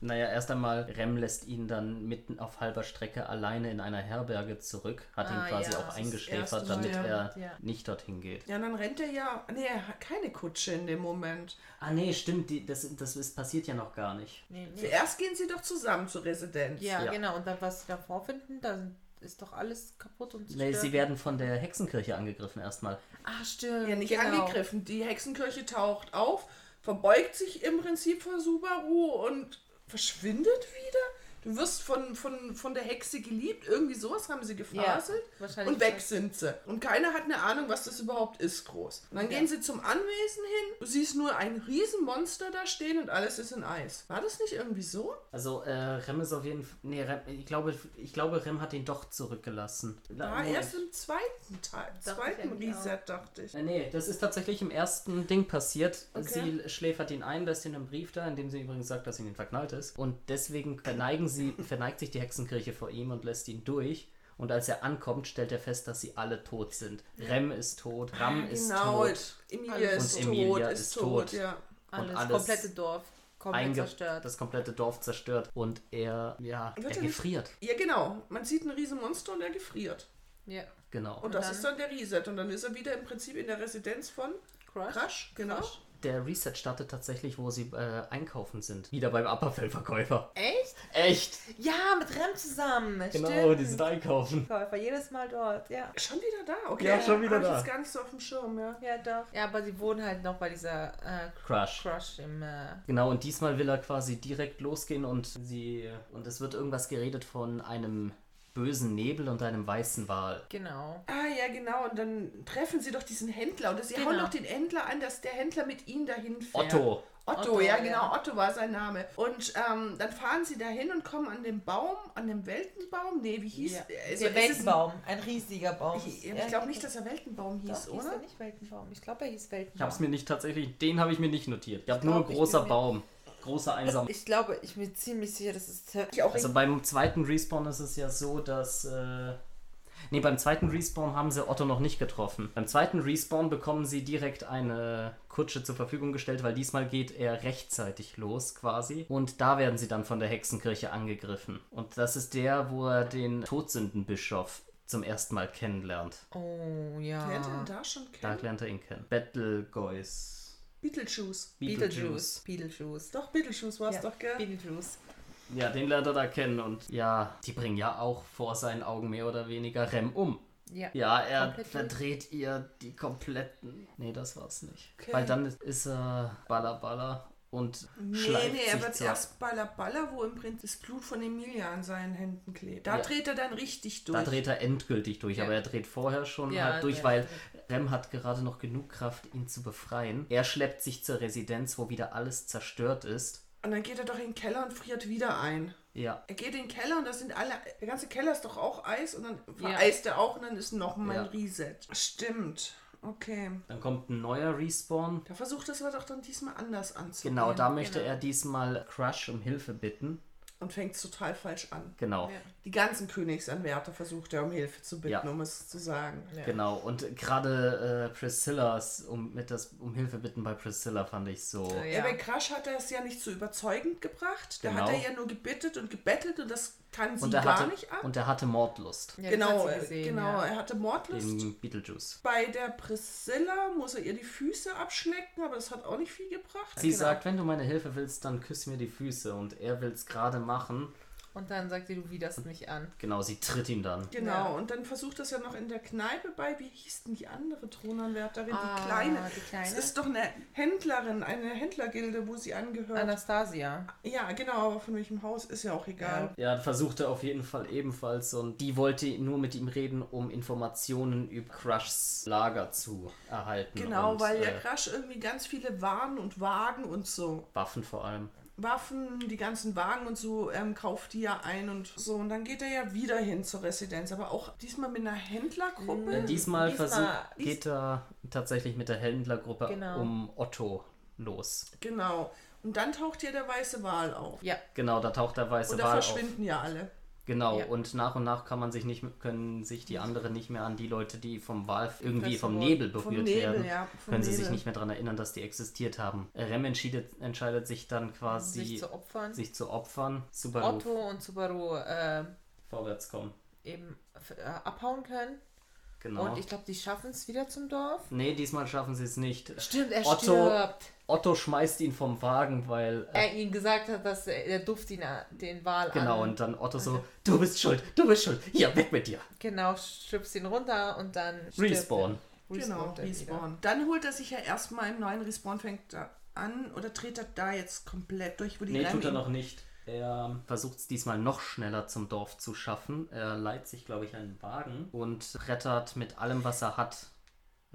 Naja, erst einmal, Rem lässt ihn dann mitten auf halber Strecke alleine in einer Herberge zurück, hat Ah, ihn quasi ja, auch eingeschläfert, damit Mal, er ja. nicht dorthin geht. Ja, und dann rennt er ja. Nee, er hat keine Kutsche in dem Moment. Ah nee, stimmt, die, das, das ist, passiert ja noch gar nicht. Nee, nee. Zuerst gehen sie doch zusammen zur Residenz. Ja, Ja. genau. Und dann, was sie da vorfinden, da sind- ist doch alles kaputt und Nee, zerstört. sie werden von der Hexenkirche angegriffen erstmal. Ah, stimmt. Ja, nicht genau. angegriffen. Die Hexenkirche taucht auf, verbeugt sich im Prinzip vor Subaru und verschwindet wieder. Du wirst von, von, von der Hexe geliebt. Irgendwie sowas haben sie gefaselt. wahrscheinlich und weg sind sie. Und keiner hat eine Ahnung, was das überhaupt ist, groß. Und dann Ja. gehen sie zum Anwesen hin. Du siehst nur ein Riesenmonster da stehen und alles ist in Eis. War das nicht irgendwie so? Also, äh, Rem ist auf jeden Fall. Nee, Rem, ich, glaube, ich glaube, Rem hat ihn doch zurückgelassen. War Moment. erst im zweiten Teil, Dachte ich zweiten eigentlich auch. Reset, dachte ich. Äh, Nee, das ist tatsächlich im ersten Ding passiert. Okay. Sie schläfert ihn ein, lässt ihn einen Brief da, in dem sie übrigens sagt, dass sie in ihn verknallt ist. Und deswegen verneigen sie, verneigt sich die Hexenkirche vor ihm und lässt ihn durch. Und als er ankommt, stellt er fest, dass sie alle tot sind. Rem ist tot, Ram ist genau, tot. Emilia Alles ist Und tot, Emilia ist, ist tot, tot. ja. Alles, Und alles komplette Dorf. Komplett zerstört. das komplette Dorf zerstört. Und er, ja, Wird er er gefriert. Ja, genau. Man sieht ein Riesenmonster und er gefriert. Ja. Genau. Und das dann- ist dann der Reset. Und dann ist er wieder im Prinzip in der Residenz von Crush. Crush. Genau. Crush. Der Reset startet tatsächlich, wo sie äh, einkaufen sind. Wieder beim Upperfell-Verkäufer. Echt? Echt? Ja, mit Rem zusammen. Genau, Stimmt. die sind einkaufen. Käufer, jedes Mal dort, ja. Schon wieder da? Okay. Ja, schon wieder Hab ich da. jetzt gar nicht so auf dem Schirm, ja. Ja, doch. Ja, aber sie wohnen halt noch bei dieser äh, Crush. Crush im. Äh, Genau, und diesmal will er quasi direkt losgehen und sie. Und es wird irgendwas geredet von einem bösen Nebel und einem weißen Wal. genau. Ah, ja, genau. Und dann treffen sie doch diesen Händler. Oder sie Genau. hauen doch den Händler an, dass der Händler mit ihnen dahin fährt. Otto. Otto, Otto, ja, ja. genau, Otto war sein Name. Und ähm, dann fahren sie dahin und kommen an dem Baum, an dem Weltenbaum. Nee, wie hieß Ja. also, der es ein- Weltenbaum. Ein riesiger Baum. Ich, ich glaube nicht, dass er Weltenbaum hieß, Doch, hieß oder? er nicht Weltenbaum. Ich glaube, er hieß Weltenbaum. Ich hab's mir nicht tatsächlich. Den habe ich mir nicht notiert. Ich habe nur glaub, ich großer Baum. Großer einsam. Ich glaube, ich bin ziemlich sicher, dass es. Ich auch Also beim zweiten Respawn ist es ja so, dass. Äh, nee, beim zweiten Respawn haben sie Otto noch nicht getroffen. Beim zweiten Respawn bekommen sie direkt eine Kutsche zur Verfügung gestellt, weil diesmal geht er rechtzeitig los quasi. Und da werden sie dann von der Hexenkirche angegriffen. Und das ist der, wo er den Todsündenbischof zum ersten Mal kennenlernt. Oh, ja. Lernt er ihn da schon Da kennen? lernt er ihn kennen. Betelgeuse. Beetlejuice. Beetlejuice. Beetlejuice. Doch, Beetlejuice war es Ja, doch, gell? Beetlejuice. Ja, den lernt er da kennen. Und ja, die bringen ja auch vor seinen Augen mehr oder weniger Rem um. Ja. Ja, er Komplett verdreht ihr die kompletten. Nee, das war's nicht. Okay. Weil dann ist, ist er Baller Baller und Nee, schleift nee, er sich wird erst Baller Baller, wo im Prinzip das Blut von Emilia an seinen Händen klebt. Da Ja. dreht er dann richtig durch. Da dreht er endgültig durch, Ja. aber er dreht vorher schon Ja, halt durch, weil Rem hat gerade noch genug Kraft, ihn zu befreien. Er schleppt sich zur Residenz, wo wieder alles zerstört ist. Und dann geht er doch in den Keller und friert wieder ein. Ja, Er geht in den Keller und da sind alle. Der ganze Keller ist doch auch Eis und dann Ja. vereist er auch und dann ist nochmal ein Ja. Reset. Stimmt. Okay. dann kommt ein neuer Respawn. Da versucht es aber doch dann diesmal anders anzugehen. Genau, da möchte genau. er diesmal Crush um Hilfe bitten. Und fängt total falsch an. Genau. Ja. Die ganzen Königsanwärter versucht er um Hilfe zu bitten, Ja. um es zu sagen. Ja. Genau, und gerade äh, Priscillas, um, mit das, um Hilfe bitten bei Priscilla fand ich so. Ja. Ja. bei Crush hat er es ja nicht so überzeugend gebracht. Da Genau. hat er ja nur gebittet und gebettelt und das kann sie Und er, gar hatte, nicht ab. und er hatte Mordlust. Ja, genau, hat gesehen, genau. Ja. Er hatte Mordlust. In Beetlejuice. Bei der Priscilla muss er ihr die Füße abschlecken, aber das hat auch nicht viel gebracht. Sie Genau. sagt, wenn du meine Hilfe willst, dann küss mir die Füße. Und er will es gerade machen. Und dann sagt sie, du widerst mich an. Genau, sie tritt ihn dann. Genau, Ja. und dann versucht das ja noch in der Kneipe bei, wie hieß denn die andere Thronanwärterin, Ah, die kleine. die Kleine? Das ist doch eine Händlerin, eine Händlergilde, wo sie angehört. Anastasia. ja, genau, aber von welchem Haus ist ja auch egal. Ja, versuchte auf jeden Fall ebenfalls. Und die wollte nur mit ihm reden, um Informationen über Crushs Lager zu erhalten. Genau, und, weil ja äh, Crush irgendwie ganz viele Waren und Wagen und so. Waffen vor allem. Waffen, die ganzen Wagen und so ähm, kauft die ja ein und so. Und dann geht er ja wieder hin zur Residenz, aber auch diesmal mit einer Händlergruppe. Äh, diesmal Diesmal- versucht, geht er tatsächlich mit der Händlergruppe Genau. um Otto los. Genau. Und dann taucht ja der weiße Wal auf. Ja. Genau, da taucht der weiße Und da Wal auf. verschwinden ja alle. Genau, Ja. und nach und nach kann man sich nicht, können sich die anderen nicht mehr an die Leute, die vom Wal irgendwie vom. Nebel berührt Nebel, werden, ja. Können sie sich Nebel. nicht mehr daran erinnern, dass die existiert haben. Rem entscheidet, entscheidet sich dann quasi sich zu opfern. sich zu opfern, Subaru Otto und Subaru äh, vorwärts kommen. eben äh, abhauen können. Genau. Und ich glaube, die schaffen es wieder zum Dorf. nee, diesmal schaffen sie es nicht. Stimmt, er Otto, stirbt. Otto schmeißt ihn vom Wagen, weil äh, Er ihm gesagt hat, dass der Duft ihn den Wal genau an. und dann Otto so, du bist schuld, du bist schuld, hier weg mit dir. Genau, schubst ihn runter und dann Respawn. er. Genau. Respawn. Dann holt er sich ja erstmal im neuen Respawn, fängt er an oder dreht er da jetzt komplett durch, wo die Nee, Rem tut er noch nicht. Er versucht es diesmal noch schneller zum Dorf zu schaffen. Er leiht sich, glaube ich, einen Wagen und brettert mit allem, was er hat,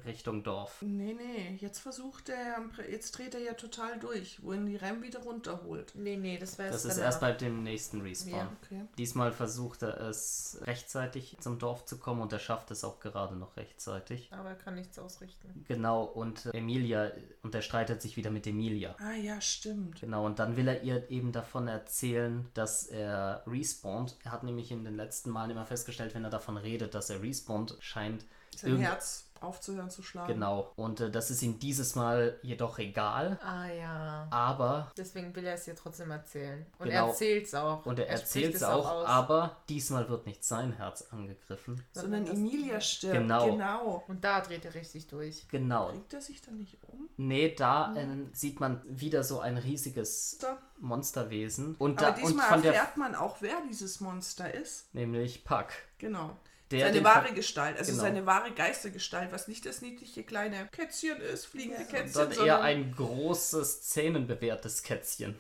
Richtung Dorf. Nee, nee, jetzt versucht er, jetzt dreht er ja total durch, wo ihn die Rem wieder runterholt. Nee, nee, das wäre Das ist erst bei dem nächsten Respawn. Ja. Okay. Diesmal versucht er es rechtzeitig zum Dorf zu kommen und er schafft es auch gerade noch rechtzeitig. Aber er kann nichts ausrichten. Genau, und Emilia, und er streitet sich wieder mit Emilia. Ah ja, stimmt. Genau, und dann will er ihr eben davon erzählen, dass er respawnt. Er hat nämlich in den letzten Malen immer festgestellt, wenn er davon redet, dass er respawnt, scheint Sein irgend- Herz aufzuhören zu schlagen. Genau. Und äh, das ist ihm dieses Mal jedoch egal. Ah ja. Aber, Deswegen will er es dir trotzdem erzählen. Und Genau. er erzählt es auch. und er, spricht erzählt es auch, aus. aber diesmal wird nicht sein Herz angegriffen. Sondern Emilia stirbt. Genau. genau. Und da dreht er richtig durch. Genau. Bringt er sich dann nicht um? Nee, da äh, sieht man wieder so ein riesiges So. Monsterwesen. Und, Aber da, und diesmal von der. erfährt man auch, wer dieses Monster ist. Nämlich Puck. Genau. Der seine wahre Gestalt, also Genau. seine wahre Geistergestalt, was nicht das niedliche kleine Kätzchen ist, fliegende Kätzchen, Sondern eher ein großes, zähnenbewehrtes Kätzchen.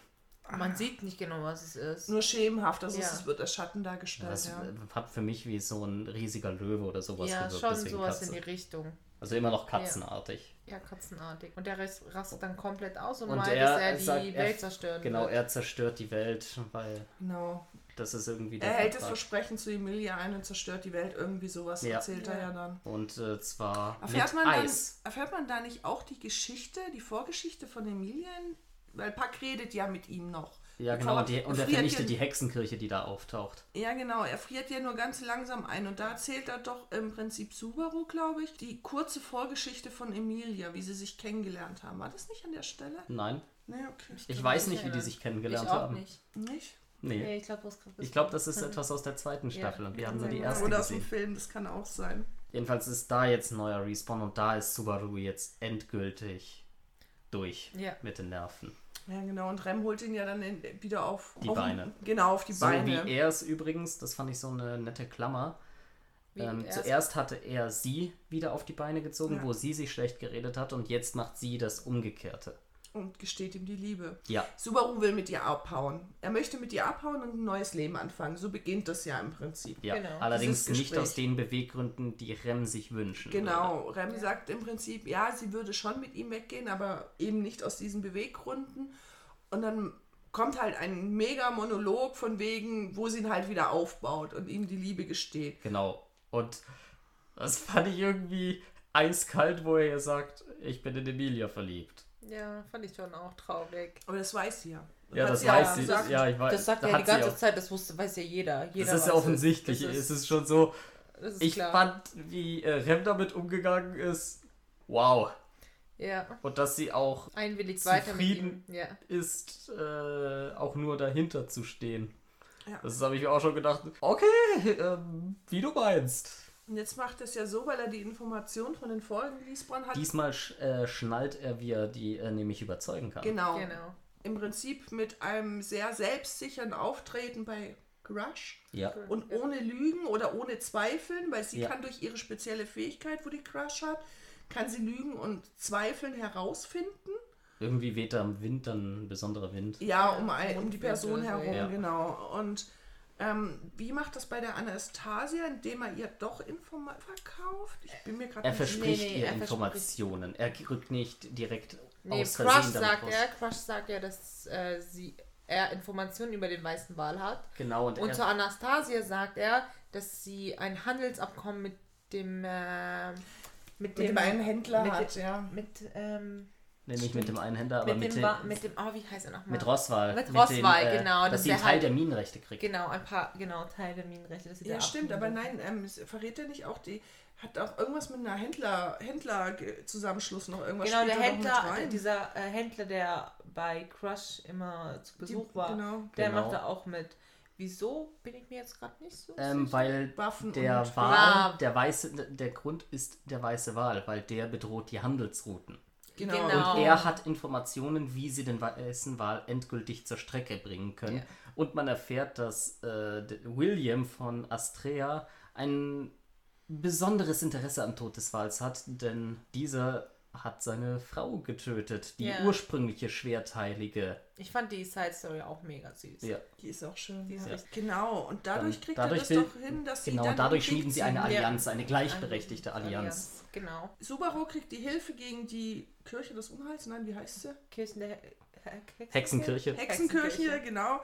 Man sieht nicht genau, was es ist. nur schemenhaft, also Ja. es wird als Schatten dargestellt. Das ja. hat für mich wie so ein riesiger Löwe oder sowas ja, gewirkt. schon deswegen sowas Katze. in die Richtung. Also immer noch katzenartig. Ja, katzenartig. Und der Rest rastet dann komplett aus und, Und meint, er dass er die sagt, Welt zerstören Genau, wird. er zerstört die Welt, weil Genau. Das ist irgendwie der Er hält das. Versprechen zu Emilia ein und zerstört die Welt. Irgendwie sowas Ja. erzählt er Ja. dann. Und äh, zwar Erfährt mit man, dann, Eis. erfährt man da nicht auch die Geschichte, die Vorgeschichte von Emilia? Weil Puck redet ja mit ihm noch. Ja, genau. die, und er vernichtet ja- die Hexenkirche, die da auftaucht. Ja, genau. Er friert ja nur ganz langsam ein. Und da erzählt er doch im Prinzip Subaru, glaube ich, die kurze Vorgeschichte von Emilia, wie sie sich kennengelernt haben. War das nicht an der Stelle? Nein, Nee, okay. ich kann weiß nicht, wie die sich kennengelernt ich auch haben. nicht. Nicht? Nee. Nee, ich glaube, glaube, das ist etwas aus der zweiten Staffel und wir haben nur die erste Oder aus dem gesehen. Film, das kann auch sein. Jedenfalls ist da jetzt ein neuer Respawn und da ist Subaru jetzt endgültig durch Ja. mit den Nerven. Ja, genau. Und Rem holt ihn ja dann in, wieder auf Die auf, Beine. Genau, auf die So Beine. wie er es übrigens, das fand ich so eine nette Klammer. Ähm, erst- zuerst hatte er sie wieder auf die Beine gezogen, Ja. wo sie sich schlecht geredet hat und jetzt macht sie das Umgekehrte. Und gesteht ihm die Liebe. Ja, Subaru will mit ihr abhauen. Er möchte mit ihr abhauen und ein neues Leben anfangen. So beginnt das ja im Prinzip. ja. Genau. Allerdings nicht aus den Beweggründen, die Rem sich wünschen. Würde. Genau, Rem sagt im Prinzip, ja, sie würde schon mit ihm weggehen, aber eben nicht aus diesen Beweggründen. Und dann kommt halt ein mega Monolog von wegen, wo sie ihn halt wieder aufbaut und ihm die Liebe gesteht. Genau. Und das fand ich irgendwie eiskalt, wo er ihr sagt, ich bin in Emilia verliebt. Ja, fand ich schon auch traurig. Aber das weiß sie ja. Ja, das sie weiß sie. gesagt. Ja, ich weiß. Das sagt da er die ganze Zeit, das wusste, weiß ja jeder. jeder Das ist ja offensichtlich. Das Es ist, ist schon so. ist Ich klar. fand, wie äh, Rem damit umgegangen ist. Wow. ja, Und dass sie auch mit Zufrieden. Ja. ist, äh, auch nur dahinter zu stehen. Ja. Das habe ich mir auch schon gedacht. Okay, ähm, wie du meinst. Und jetzt macht es ja so, weil er die Information von den vorigen Liesbrand hat. Diesmal sch äh, schnallt er, wie er die äh, nämlich überzeugen kann. genau. Genau. Im Prinzip mit einem sehr selbstsicheren Auftreten bei Crush. Ja. Und ohne Lügen oder ohne Zweifeln, weil sie Ja. kann durch ihre spezielle Fähigkeit, wo die Crush hat, kann sie Lügen und Zweifeln herausfinden. Irgendwie weht da im Wind dann ein besonderer Wind. Ja, um, ein, um die Person herum, ja. genau. Und ähm, wie macht das bei der Anastasia, indem er ihr doch Informationen verkauft? Ich bin mir gerade Er nicht verspricht Nee, nee, ihr er verspricht- Informationen. Er rückt nicht direkt Nee, aus Crush sagt raus. er, Crush sagt ja, dass äh, sie, er Informationen über den weißen Wal hat. Genau, und, Und er, zu Anastasia sagt er, dass sie ein Handelsabkommen mit dem äh, mit, Mit dem einen Händler mit hat, ja. mit ähm, nee, nicht mit dem Einhänder, aber mit, mit, dem dem, mit dem oh wie heißt er nochmal mit Rosswahl. Mit dem, Rosswahl, genau, Dass sie einen der Teil halt- der Minenrechte kriegt. genau ein paar genau Teil der Minenrechte dass sie Ja, da stimmt, aber nein, ähm, verrät er nicht auch die, hat auch irgendwas mit einer Händler, Händler-Zusammenschluss noch irgendwas Genau, der Händler, dieser äh, Händler, der bei Crush immer zu Besuch Die- war, genau. der Genau. macht da auch mit. Wieso bin ich mir jetzt gerade nicht so Ähm, sicher? weil Waffen der und- Wal, der weiße, der Grund ist der weiße Wal, weil der bedroht die Handelsrouten. Genau. Genau. Und er hat Informationen, wie sie den weißen Wal endgültig zur Strecke bringen können. Ja. Und man erfährt, dass äh, William von Astrea ein besonderes Interesse am Tod des Wals hat, denn dieser hat seine Frau getötet, die Ja. ursprüngliche Schwerteilige. Ich fand die Side Story auch mega süß. Ja. Die ist auch schön. Die ist ja. richtig- Genau, und dadurch Dann- kriegt dadurch er das will- doch hin, dass sie Genau, dadurch schmieden sie eine. Allianz, eine gleichberechtigte Allianz. Genau. Subaru kriegt die Hilfe gegen die Kirche des Unheils, nein, wie heißt sie? Kirchen der He- Hexenkirche. Hexenkirche, genau.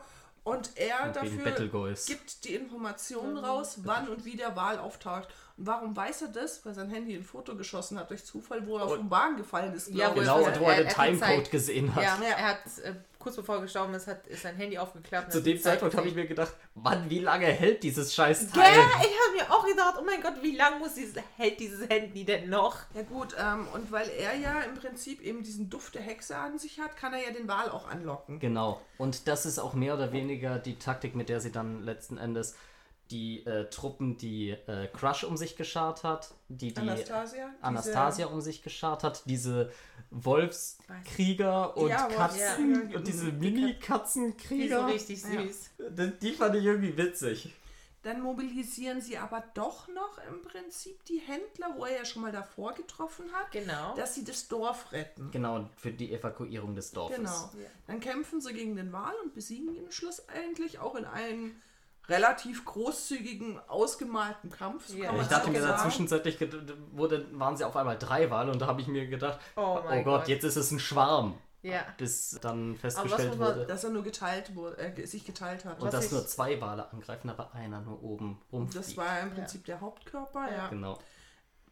Und er Und dafür gibt die Informationen raus, wann und wie der Wal auftaucht. Und warum weiß er das? Weil sein Handy ein Foto geschossen hat durch Zufall, wo er auf den Wagen gefallen ist. Ja. Genau, und wo er er- den Timecode gesehen hat. Ja, er hat äh, kurz bevor er gestorben ist, hat, ist sein Handy aufgeklappt. Zu dem Zeitpunkt habe ich mir gedacht, Mann, wie lange hält dieses scheiß? Teil? Ich habe mir auch gedacht, oh mein Gott, wie lange muss dieses, hält dieses Handy denn noch? Ja gut, ähm, und weil er ja im Prinzip eben diesen Duft der Hexe an sich hat, kann er ja den Wal auch anlocken. Genau. Und das ist auch mehr oder weniger die Taktik, mit der sie dann letzten Endes die äh, Truppen, die äh, Crush um sich geschart hat, die die Anastasia? diese- Anastasia um sich geschart hat, diese Wolfskrieger und Ja, Katzen Wolfs- und diese Die so Mini-Katzenkrieger. richtig Ja. süß. Die, die fand ich irgendwie witzig. Dann mobilisieren sie aber doch noch im Prinzip die Händler, wo er ja schon mal davor getroffen hat, Genau. dass sie das Dorf retten. Genau, für die Evakuierung des Dorfes. Genau. Ja. Dann kämpfen sie gegen den Wal und besiegen ihn schlussendlich auch in einem relativ großzügigen, ausgemalten Kampf. so Ja. kann Ja, man ich dachte mir, da zwischenzeitlich wurde, waren sie auf einmal drei Wale und da habe ich mir gedacht, Oh oh, Gott, Gott. jetzt ist es ein Schwarm. Ja. Bis dann was festgestellt muss man- wurde. dass er nur geteilt wurde, äh, sich geteilt hat. Und Was dass ich- nur zwei Wale angreifen, aber einer nur oben rumfliegt. das war im Prinzip der Hauptkörper, ja. Genau.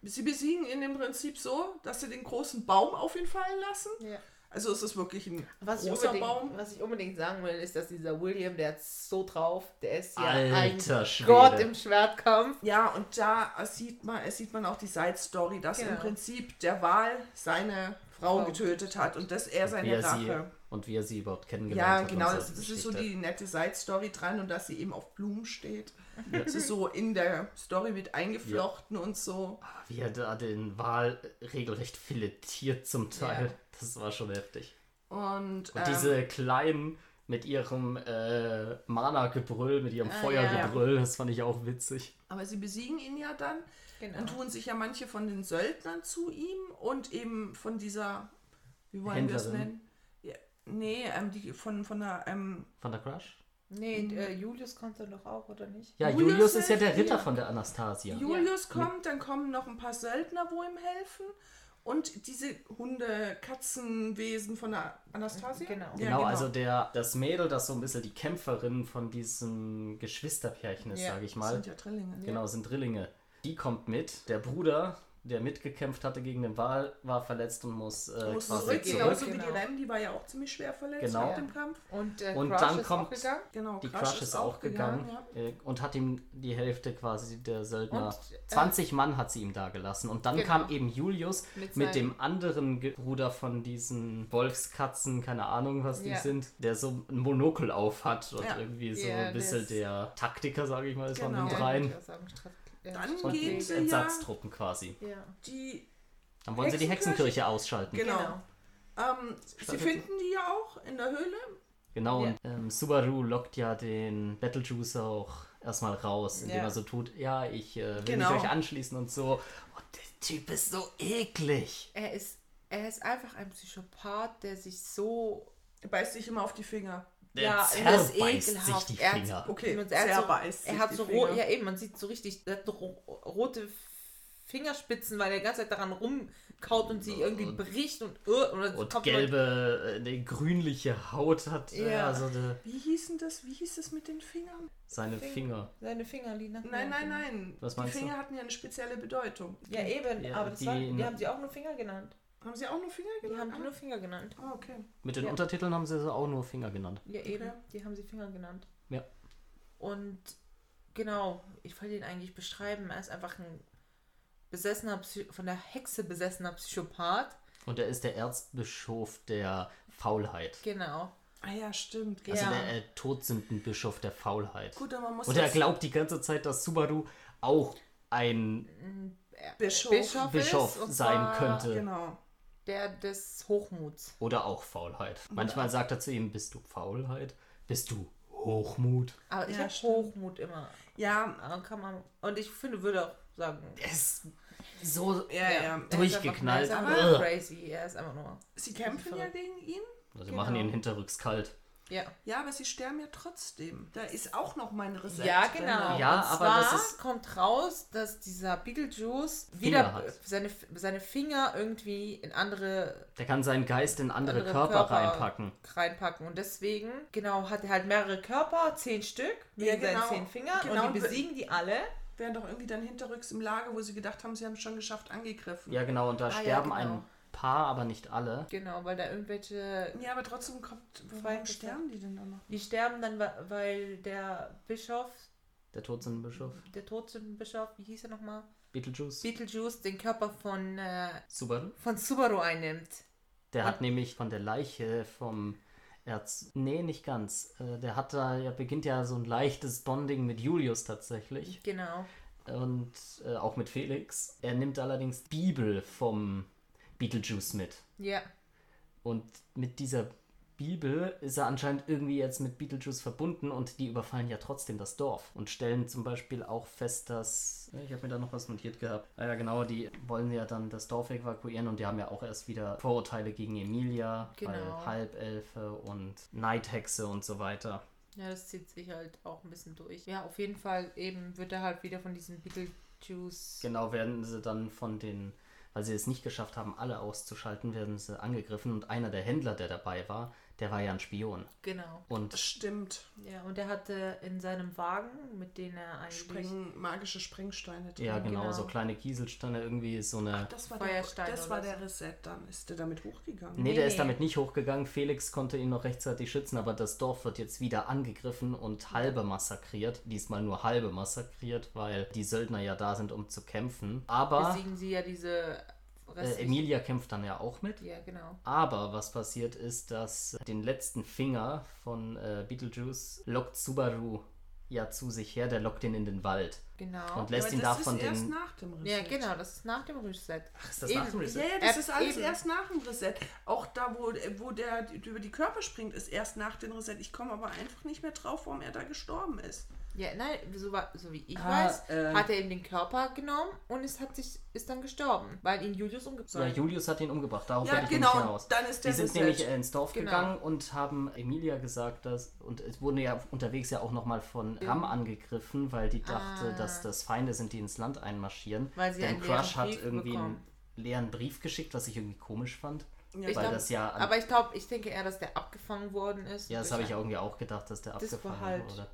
Sie besiegen ihn im Prinzip so, dass sie den großen Baum auf ihn fallen lassen. ja. Also es ist wirklich ein Was ich, großer unbedingt, Baum. was ich unbedingt sagen will, ist, dass dieser William, der hat so drauf, der ist ja Alter ein Schwede. Gott im Schwertkampf. Ja, und da sieht man, es sieht man auch die Side-Story, dass Genau. im Prinzip der Wal seine Frau getötet hat und dass er seine er sie, Rache. und wie er sie überhaupt kennengelernt Ja, hat. genau, und das, das ist so die nette Side-Story dran und dass sie eben auf Blumen steht. Das ist so in der Story mit eingeflochten und so. Wie er da den Wal regelrecht filetiert zum Teil. Ja. Das war schon heftig. Und, Und ähm, diese Kleinen mit ihrem äh, Mana-Gebrüll, mit ihrem Ah, Feuergebrüll, das fand ich auch witzig. aber sie besiegen ihn ja dann. Genau. Dann tun sich ja manche von den Söldnern zu ihm und eben von dieser, wie wollen wir es Händlerin. nennen? Ja, nee, ähm, die von, von der, ähm, Von der Crush? Nee, äh, Julius kommt dann doch auch, oder nicht? Ja, Julius Julius ist ja der Ritter von der Anastasia. Julius kommt, dann kommen noch ein paar Söldner, wo ihm helfen. Und diese Hunde, Katzenwesen von der Anastasia? Genau. Ja, Genau, also der, das Mädel, das so ein bisschen die Kämpferin von diesem Geschwisterpärchen ist, Ja, sage ich Das mal. sind ja Drillinge. Genau, sind Drillinge. Die kommt mit. Der Bruder, der mitgekämpft hatte gegen den Wal, war verletzt und muss äh, Muss quasi zurück, zurück. genauso wie Genau. die Rem, die war ja auch ziemlich schwer verletzt Genau. nach dem Kampf. Und, äh, Und Crush dann ist kommt- auch gegangen. Genau, Die Crush ist auch gegangen äh, und hat ihm die Hälfte quasi der Söldner. Und, äh, 20 Mann hat sie ihm da gelassen. Und dann Genau. kam eben Julius Mit mit, dem anderen Bruder von diesen Wolfskatzen, keine Ahnung, was die Ja. sind, der so ein Monokel auf hat und Ja. irgendwie so Ja, ein bisschen der Taktiker, sage ich mal, ist von Genau. den Ja, dreien. ja, Dann. Und gehen sie ja- Ersatztruppen quasi. Ja. Die, Dann wollen sie die Hexenkirche? Hexenkirche ausschalten. genau. Genau. Ähm, sie finden die ja auch in der Höhle. Genau, Ja. und ähm, Subaru lockt ja den Battlejuicer auch erstmal raus, indem Ja. er so tut, ja, ich äh, will Genau. mich euch anschließen und so. Und der Typ ist so eklig. Er ist, er ist einfach ein Psychopath, der sich so. Er beißt sich immer auf die Finger. Der ja, das ist zerbeißt ekelhaft. sich die Er hat- Finger. Okay, er hat zerbeißt so, er hat die so Finger. ro- ja eben, man sieht so richtig, er hat ro rote Fingerspitzen, weil er die ganze Zeit daran rumkaut und sie irgendwie bricht und, und, dann Und kommt gelbe, äh, ne, grünliche Haut hat. Ja. Ja. Also de, Wie hieß denn das? Wie hieß das mit den Fingern? seine Fing- Finger. seine Finger, nach Nein, nein, nein. Was die meinst du? Finger hatten ja eine spezielle Bedeutung. Ja, eben, Ja, aber das die- war, die haben sie auch nur Finger genannt. Haben sie auch nur Finger Die genannt? haben die nur Finger genannt. Ah, okay. Mit den Ja. Untertiteln haben sie sie auch nur Finger genannt. Ja, eben, Okay. die haben sie Finger genannt. Ja. Und genau, ich wollte ihn eigentlich beschreiben. Er ist einfach ein besessener, Psy von der Hexe besessener Psychopath. Und er ist der Erzbischof der Faulheit. Genau. Ah ja, stimmt. Also Ja. der äh, Todsündenbischof der Faulheit. Gut, aber man muss Und er glaubt die ganze Zeit, dass Subaru auch ein Bischof. Bischof, Bischof sein zwar könnte. Genau. Der des Hochmuts. Oder auch Faulheit. Manchmal sagt er zu ihm, bist du Faulheit? Bist du Hochmut? Aber ich Ja, habe. Hochmut immer. Ja, Kann man, und ich finde, würde auch sagen. Er ist so ja, ja. er ist durchgeknallt. einfach- Er ist einfach Ugh. crazy. Er ist einfach nur. Sie kämpfen ja gegen ihn. Also sie Genau. machen ihn hinterrücks kalt. Ja. Ja, aber sie sterben ja trotzdem. Da ist auch noch mein Rezept. Ja, genau. Ja, und aber zwar das ist- kommt raus, dass dieser Beetlejuice wieder hat. seine, seine Finger irgendwie in andere, Der kann seinen Geist in andere, andere Körper, reinpacken. reinpacken. Und deswegen, genau, hat er halt mehrere Körper, zehn Stück, mit Ja, seinen genau. zehn Fingern. Genau, und die besiegen die alle. Wären doch irgendwie dann hinterrücks im Lager, wo sie gedacht haben, sie haben es schon geschafft, angegriffen. Ja, genau. Und da Ah, ja, sterben genau. ein paar, aber nicht alle. Genau, weil da irgendwelche. Ja, aber trotzdem kommt. Warum sterben die denn dann noch? Die sterben dann, weil der Bischof, Der Todsündenbischof. der Todsündenbischof, wie hieß er nochmal? Beetlejuice. Beetlejuice den Körper von, äh, Subaru. von Subaru einnimmt. Der hat nämlich von der Leiche vom Erz. Nee, nicht ganz. Äh, Der hat da, ja, beginnt ja so ein leichtes Bonding mit Julius tatsächlich. Genau. Und äh, auch mit Felix. Er nimmt allerdings Bibel vom Beetlejuice mit. Ja. Und mit dieser Bibel ist er anscheinend irgendwie jetzt mit Beetlejuice verbunden und die überfallen ja trotzdem das Dorf und stellen zum Beispiel auch fest, dass. Ich habe mir da noch was notiert gehabt. Ah ja, genau, die wollen ja dann das Dorf evakuieren und die haben ja auch erst wieder Vorurteile gegen Emilia, Genau. weil Halbelfe und Neidhexe und so weiter. Ja, das zieht sich halt auch ein bisschen durch. Ja, auf jeden Fall eben wird er halt wieder von diesem Beetlejuice. Genau, werden sie dann von den, weil sie es nicht geschafft haben, alle auszuschalten, werden sie angegriffen. Und einer der Händler, der dabei war, der war ja ein Spion. Genau. Und Stimmt. Ja, und er hatte in seinem Wagen, mit dem er eigentlich. Spreng, magische Sprengsteine drin. ja, genau, Genau. so kleine Kieselsteine, irgendwie so eine. Das war, der, Feuerstein das oder war so. der Reset dann. Ist der damit hochgegangen? Nee, Nee, der ist damit nicht hochgegangen. Felix konnte ihn noch rechtzeitig schützen, aber das Dorf wird jetzt wieder angegriffen und halbe massakriert. Diesmal nur halbe massakriert, weil die Söldner ja da sind, um zu kämpfen. Aber Besiegen sie ja diese äh, Emilia kämpft dann ja auch mit. Ja, genau. Aber was passiert ist, dass den letzten Finger von äh, Beetlejuice lockt Subaru ja zu sich her. Der lockt ihn in den Wald Genau. und lässt Aber ihn da das von ist erst den. nach dem Reset. ja, genau, das ist nach dem Reset. Ach, ist das nach dem Reset? Ja, ja, das ist alles eben. erst nach dem Reset. Auch da, wo, wo der über die Körper springt, ist erst nach dem Reset. Ich komme aber einfach nicht mehr drauf, warum er da gestorben ist. Ja, nein, so, war- so wie ich Ah, weiß, äh. hat er ihm den Körper genommen und es hat sich, ist dann gestorben, weil ihn Julius Ja, umgebracht hat. Julius hat ihn umgebracht. Darauf Ja, wollte ich genau, nämlich hinaus. dann ist der Die sind nämlich äh, ins Dorf Genau. gegangen und haben Emilia gesagt, dass. Und es wurde ja unterwegs ja auch nochmal von Ram angegriffen, weil die dachte, Ah. dass das Feinde sind, die ins Land einmarschieren. Weil sie Denn Crush hat irgendwie bekommen. einen leeren Brief geschickt, was ich irgendwie komisch fand. Ja, Ich weil glaub, das ja. Aber ich glaube, ich denke eher, dass der abgefangen worden ist. ja, das habe ich irgendwie auch gedacht, dass der abgefangen halt wurde.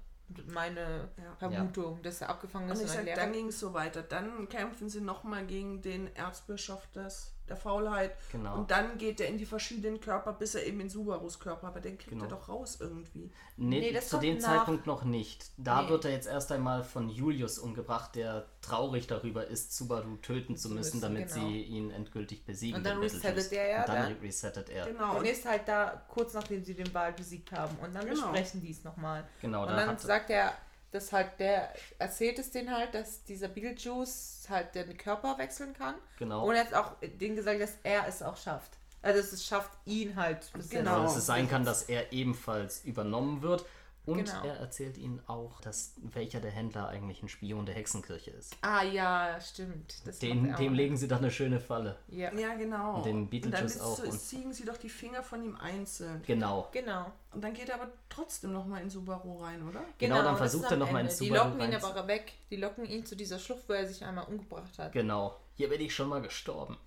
Meine Ja. Vermutung, dass er abgefangen Und ist und ein sag, dann ging es so weiter. Dann kämpfen sie nochmal gegen den Erzbischof des, der Faulheit. Genau. Und dann geht er in die verschiedenen Körper, bis er eben in Subarus Körper, aber den kriegt Genau. er doch raus irgendwie. Nee, Nee, das zu dem nach- Zeitpunkt noch nicht. Da Nee. wird er jetzt erst einmal von Julius umgebracht, der traurig darüber ist, Subaru töten zu müssen, müssen, damit genau. sie ihn endgültig besiegen. Und dann resettet er ja Und dann dann. resettet er. Genau. Und ist halt da kurz nachdem sie den Wal besiegt haben. Und dann Genau. besprechen die es nochmal. Genau, und da dann hat- sagt er, dass halt der erzählt es denen halt, dass dieser Beetlejuice halt den Körper wechseln kann. Genau. Und er hat auch denen gesagt, dass er es auch schafft. Also dass es schafft, ihn halt. Genau. dass es sein kann, dass er ebenfalls übernommen wird. Und Genau. er erzählt ihnen auch, dass welcher der Händler eigentlich ein Spion der Hexenkirche ist. Ah ja, stimmt. Das Den, dem legen sie doch eine schöne Falle. Ja, Ja, genau. Und den und dann Beetlejuice auch. zu- Und- ziehen sie doch die Finger von ihm einzeln. Genau. genau. Und dann geht er aber trotzdem nochmal in Subaru rein, oder? Genau, dann das versucht er am noch mal Ende. in Die Subaru locken ihn rein- aber weg. Die locken ihn zu dieser Schlucht, wo er sich einmal umgebracht hat. Genau. Hier bin ich schon mal gestorben.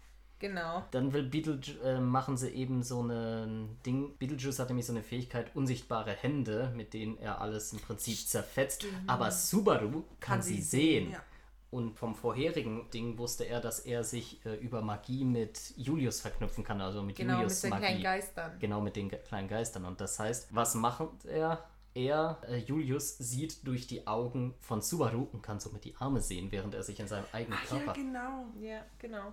Genau. Dann will Beetlejuice, äh, machen sie eben so ein Ding. Beetlejuice hat nämlich so eine Fähigkeit, unsichtbare Hände, mit denen er alles im Prinzip zerfetzt. Aber Subaru kann, sie sehen. Ja. Und vom vorherigen Ding wusste er, dass er sich äh, über Magie mit Julius verknüpfen kann, also mit Genau, mit Julius seinen Magie. kleinen Geistern. Genau, mit den ge kleinen Geistern. Und das heißt, was macht er? Er, äh, Julius, sieht durch die Augen von Subaru und kann somit die Arme sehen, während er sich in seinem eigenen Ach ja, Körper. genau. Ja, genau.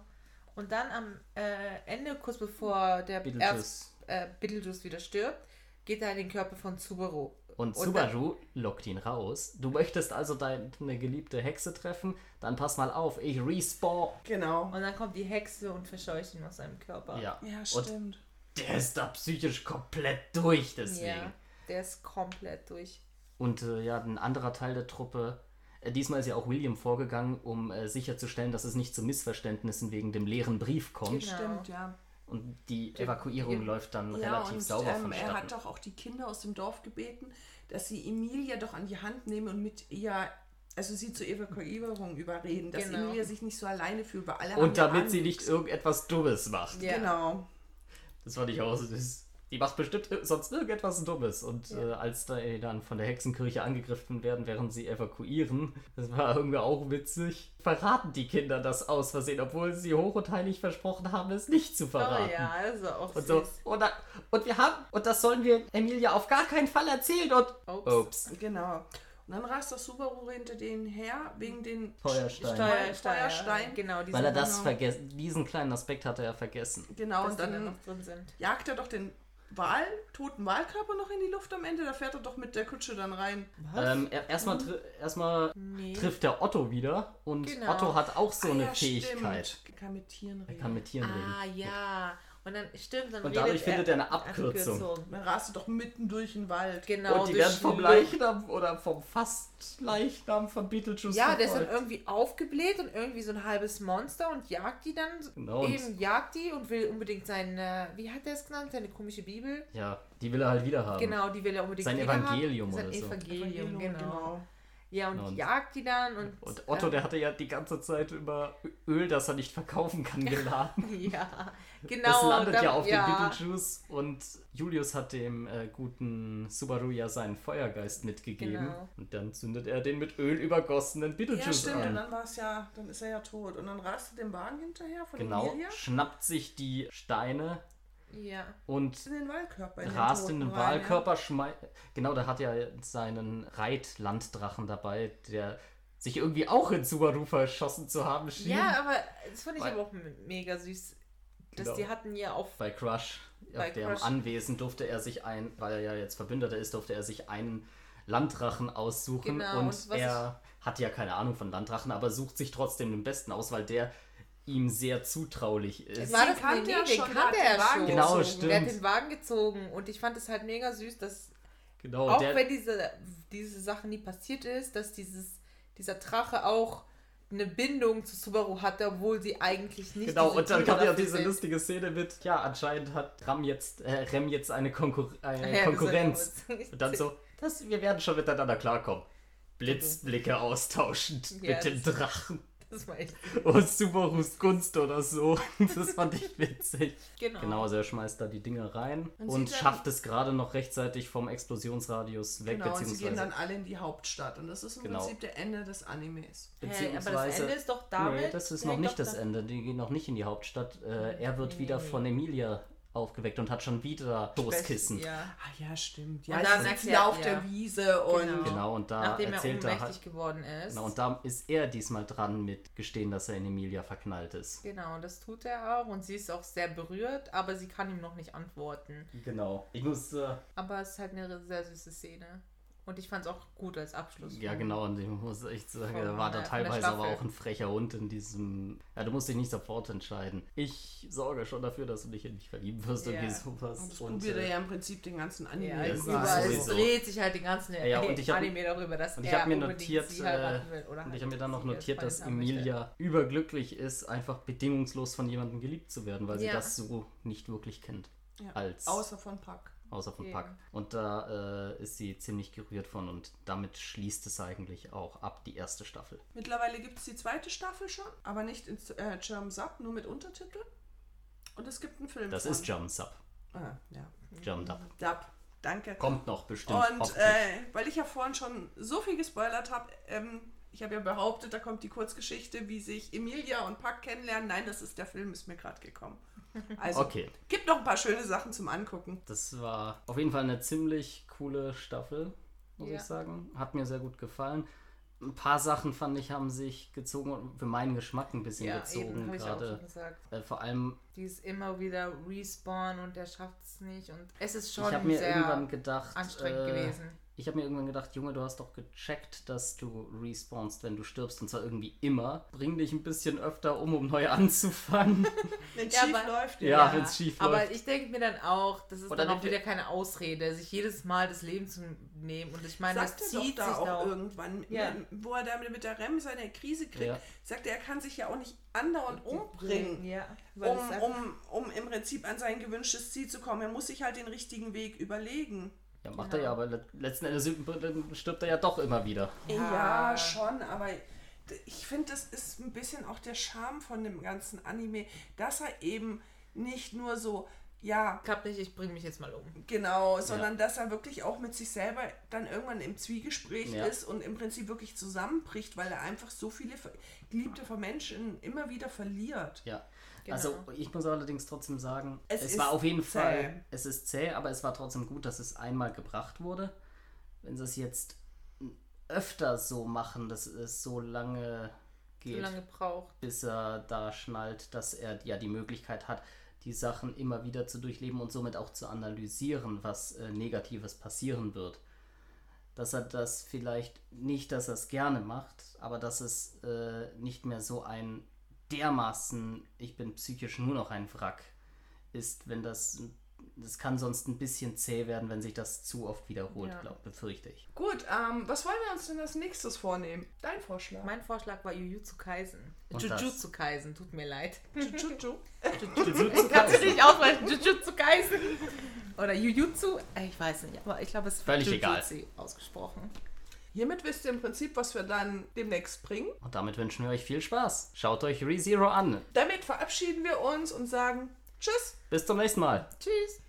Und dann am äh, Ende, kurz bevor der Beetlejuice. Äh, Beetlejuice wieder stirbt, geht er in den Körper von Subaru. Und dann- Subaru lockt ihn raus. Du möchtest also deine geliebte Hexe treffen? Dann pass mal auf, ich respawn. Genau. Und dann kommt die Hexe und verscheucht ihn aus seinem Körper. Ja. Ja, Und stimmt. der ist da psychisch komplett durch deswegen. Ja, der ist komplett durch. Und äh, ja, ein anderer Teil der Truppe. Äh, diesmal ist ja auch William vorgegangen, um äh, sicherzustellen, dass es nicht zu Missverständnissen wegen dem leeren Brief kommt. Genau. Stimmt, ja. Und die Evakuierung Ja. läuft dann Ja, relativ und sauber ähm, er hat vonstatten. doch auch die Kinder aus dem Dorf gebeten, dass sie Emilia doch an die Hand nehmen und mit ihr, also sie zur Evakuierung überreden, dass Genau. Emilia sich nicht so alleine fühlt, weil alle Und damit sie nicht irgendetwas Dummes macht. Ja. Genau. Das fand ich auch süß. Die macht bestimmt sonst irgendetwas Dummes. Und Ja. äh, als da äh, dann von der Hexenkirche angegriffen werden, während sie evakuieren, das war irgendwie auch witzig, verraten die Kinder das aus Versehen, obwohl sie hoch und heilig versprochen haben, es nicht zu Oh verraten. ja, das ist auch Und süß. so, und, da, und wir haben, und das sollen wir Emilia auf gar keinen Fall erzählen und. Ups. Ups. Genau. Und dann rast das Subaru hinter denen her, wegen den Feuerstein. Steuer, Feuerstein. Genau, Weil er das Genau. vergessen, diesen kleinen Aspekt hatte er vergessen. Genau, dass und die da dann noch drin sind. jagt er doch den Wal, toten Wahlkörper noch in die Luft am Ende. Da fährt er doch mit der Kutsche dann rein. Ähm, er- erstmal tri erstmal Nee. trifft der Otto wieder und Genau. Otto hat auch so Ah, eine ja, Fähigkeit. Stimmt. Kann mit Tieren reden. Er kann mit Tieren reden. Ah, ja. Und dann stimmt, dann Und redet dadurch findet er eine Abkürzung. Dann rast er doch mitten durch den Wald. Genau, und die werden vom Leichnam oder vom fast Leichnam von Beetlejuice Ja, der ist dann verfolgt. irgendwie aufgebläht und irgendwie so ein halbes Monster und jagt die dann. Genau, und- eben jagt die und will unbedingt seine, wie hat er es genannt, seine komische Bibel? Ja, die will er halt wieder haben. Genau, die will er unbedingt Sein wieder Evangelium haben. Sein oder so. Evangelium, genau. genau. Ja, und, Genau, und- jagt die dann und. Und Otto, ähm, der hatte ja die ganze Zeit über Öl, das er nicht verkaufen kann, geladen. Ja, genau. Das landet da- ja auf dem Beetlejuice und Julius hat dem äh, guten Subaru ja seinen Feuergeist mitgegeben. Genau. Und dann zündet er den mit Öl übergossenen Ja, Beetlejuice stimmt. Und an. dann war es ja, dann ist er ja tot. Und dann rast er dem Wagen hinterher von Genau, Emilia schnappt sich die Steine Ja. und in den Wahlkörper. In rast in den Wahlkörper, schmeißt. Genau, der hat ja seinen Reitlanddrachen dabei, der sich irgendwie auch in Subaru verschossen zu haben schien. Ja, aber das fand ich Weil- aber auch me- mega süß. Dass Genau. die hatten ja auf. Bei Crush, Bei auf dem Crush. Anwesen, durfte er sich ein, weil er ja jetzt Verbündeter ist, durfte er sich einen Landdrachen aussuchen. Genau, und und er hat ja keine Ahnung von Landdrachen, aber sucht sich trotzdem den besten aus, weil der ihm sehr zutraulich ist. War das kannte nee, er nee, den kannte hat den er Wagen schon. Genau, gezogen. stimmt. Der hat den Wagen gezogen und ich fand es halt mega süß, dass Genau, auch der, wenn diese, diese Sache nie passiert ist, dass dieses, dieser Drache auch eine Bindung zu Subaru hatte, obwohl sie eigentlich nicht Genau, und dann kam ja diese sind. lustige Szene mit, ja, anscheinend hat Ram jetzt, äh, Rem jetzt eine, Konkur eine Ja, das Konkurrenz. ja Und dann so, das, wir werden schon miteinander klarkommen. Blitzblicke austauschend Ja, mit dem Drachen. Das war echt. Und Subarus Gunst oder so. Das fand ich witzig. Genau. Genau, also er schmeißt da die Dinger rein und dann- schafft es gerade noch rechtzeitig vom Explosionsradius weg, Genau, und sie gehen dann alle in die Hauptstadt. Und das ist im Genau. Prinzip der Ende des Animes. Hey, aber das Ende ist doch damit. nee, das ist noch nicht das da- Ende. Die gehen noch nicht in die Hauptstadt. Äh, er wird Nee, wieder von Emilia aufgeweckt und hat schon wieder Stoßkissen. Ja. Ah ja, stimmt. Und Ja, dann sie sitzen erklärt da auf er- der Wiese und Genau. Genau, und da Nachdem er erzählt er ohnmächtig halt. geworden ist. Genau, und da ist er diesmal dran mit gestehen, dass er in Emilia verknallt ist. Genau, und das tut er auch und sie ist auch sehr berührt, aber sie kann ihm noch nicht antworten. Genau. Ich muss. Äh, Aber es ist halt eine sehr süße Szene. Und ich fand es auch gut als Abschluss. Ja, von- genau, und ich muss echt sagen, da war da teilweise aber auch ein frecher Hund in diesem. Ja, du musst dich nicht sofort entscheiden. Ich sorge schon dafür, dass du dich in mich verlieben wirst, Ja. irgendwie sowas. Und das Und, probiert äh, ja im Prinzip den ganzen Anime. Ja, überall es dreht sich halt den ganzen Ja, und ich hab- Anime darüber, dass und ich er habe mir unbedingt notiert, sie äh, heiraten will. Oder und ich halt habe mir dann noch sie notiert, dass. Emilia überglücklich ist, einfach bedingungslos von jemandem geliebt zu werden, weil sie Ja. das so nicht wirklich kennt. Ja. Als Außer von Pack. Außer von Eben. Pack. Und da äh, ist sie ziemlich gerührt von und damit schließt es eigentlich auch ab, die erste Staffel. Mittlerweile gibt es die zweite Staffel schon, aber nicht in äh, German Sub, nur mit Untertiteln. Und es gibt einen Film. Das von. ist German Sub. Ah, ja. German Dub. Dub. Danke. Kommt noch bestimmt. Und äh, weil ich ja vorhin schon so viel gespoilert habe, ähm, ich habe ja behauptet, da kommt die Kurzgeschichte, wie sich Emilia und Puck kennenlernen. Nein, das ist der Film, ist mir gerade gekommen. Also, Okay. gibt noch ein paar schöne Sachen zum Angucken. Das war auf jeden Fall eine ziemlich coole Staffel, muss Ja. ich sagen. Hat mir sehr gut gefallen. Ein paar Sachen fand ich haben sich gezogen und für meinen Geschmack ein bisschen Ja, eben, gezogen. habe ich auch schon Gerade gesagt. äh, vor allem, Die ist immer wieder respawn und der schafft es nicht. Und es ist ich schon habe mir sehr irgendwann gedacht, anstrengend äh, gewesen. Ich habe mir irgendwann gedacht, Junge, du hast doch gecheckt, dass du respawnst, wenn du stirbst und zwar irgendwie immer. Bring dich ein bisschen öfter um, um neu anzufangen. Wenn es Ja, schief aber- läuft, Ja, wenn's schief Aber läuft. ich denke mir dann auch, das ist Oder dann auch wenn wieder keine Ausrede, sich jedes Mal das Leben zu nehmen. Und ich meine, sagt das er doch zieht da sich auch da auch. irgendwann, Ja. wo er da mit der Rem seine Krise kriegt, Ja. sagt er, er kann sich ja auch nicht andauernd umbringen. Ja, es Um, um, um im Prinzip an sein gewünschtes Ziel zu kommen. Er muss sich halt den richtigen Weg überlegen. Ja, macht Genau. er ja, aber le- letzten Endes stirbt er ja doch immer wieder. Ja, Ja. schon, aber ich finde, das ist ein bisschen auch der Charme von dem ganzen Anime, dass er eben nicht nur so ja, Klappt nicht, ich bringe mich jetzt mal um. Genau, sondern dass er wirklich auch mit sich selber dann irgendwann im Zwiegespräch Ja. ist und im Prinzip wirklich zusammenbricht, weil er einfach so viele Geliebte von Menschen immer wieder verliert. Ja. Genau. Also ich muss allerdings trotzdem sagen, Es es, war auf jeden zäh. Fall, es ist zäh, aber es war trotzdem gut, dass es einmal gebracht wurde. Wenn sie es jetzt öfter so machen, dass es so lange So geht, lange braucht. bis er da schnallt, dass er ja die Möglichkeit hat, die Sachen immer wieder zu durchleben und somit auch zu analysieren, was äh, Negatives passieren wird. Dass er das vielleicht nicht, dass er es gerne macht, aber dass es äh, nicht mehr so ein dermaßen, ich bin psychisch nur noch ein Wrack ist, wenn das, das kann sonst ein bisschen zäh werden, wenn sich das zu oft wiederholt, Ja. glaub, befürchte ich. Gut, ähm, was wollen wir uns denn als nächstes vornehmen? Dein Vorschlag. Mein Vorschlag war Jujutsu Kaisen. Und? Jujutsu Kaisen, tut mir leid. Jujutsu. Ich kann es nicht aussprechen. Jujutsu Kaisen. Oder Jujutsu. Äh, Ich weiß nicht, aber ich glaube, es ist Völlig Jujutsu ausgesprochen. Hiermit wisst ihr im Prinzip, was wir dann demnächst bringen. Und damit wünschen wir euch viel Spaß. Schaut euch ReZero an. Damit verabschieden wir uns und sagen Tschüss. Bis zum nächsten Mal. Tschüss.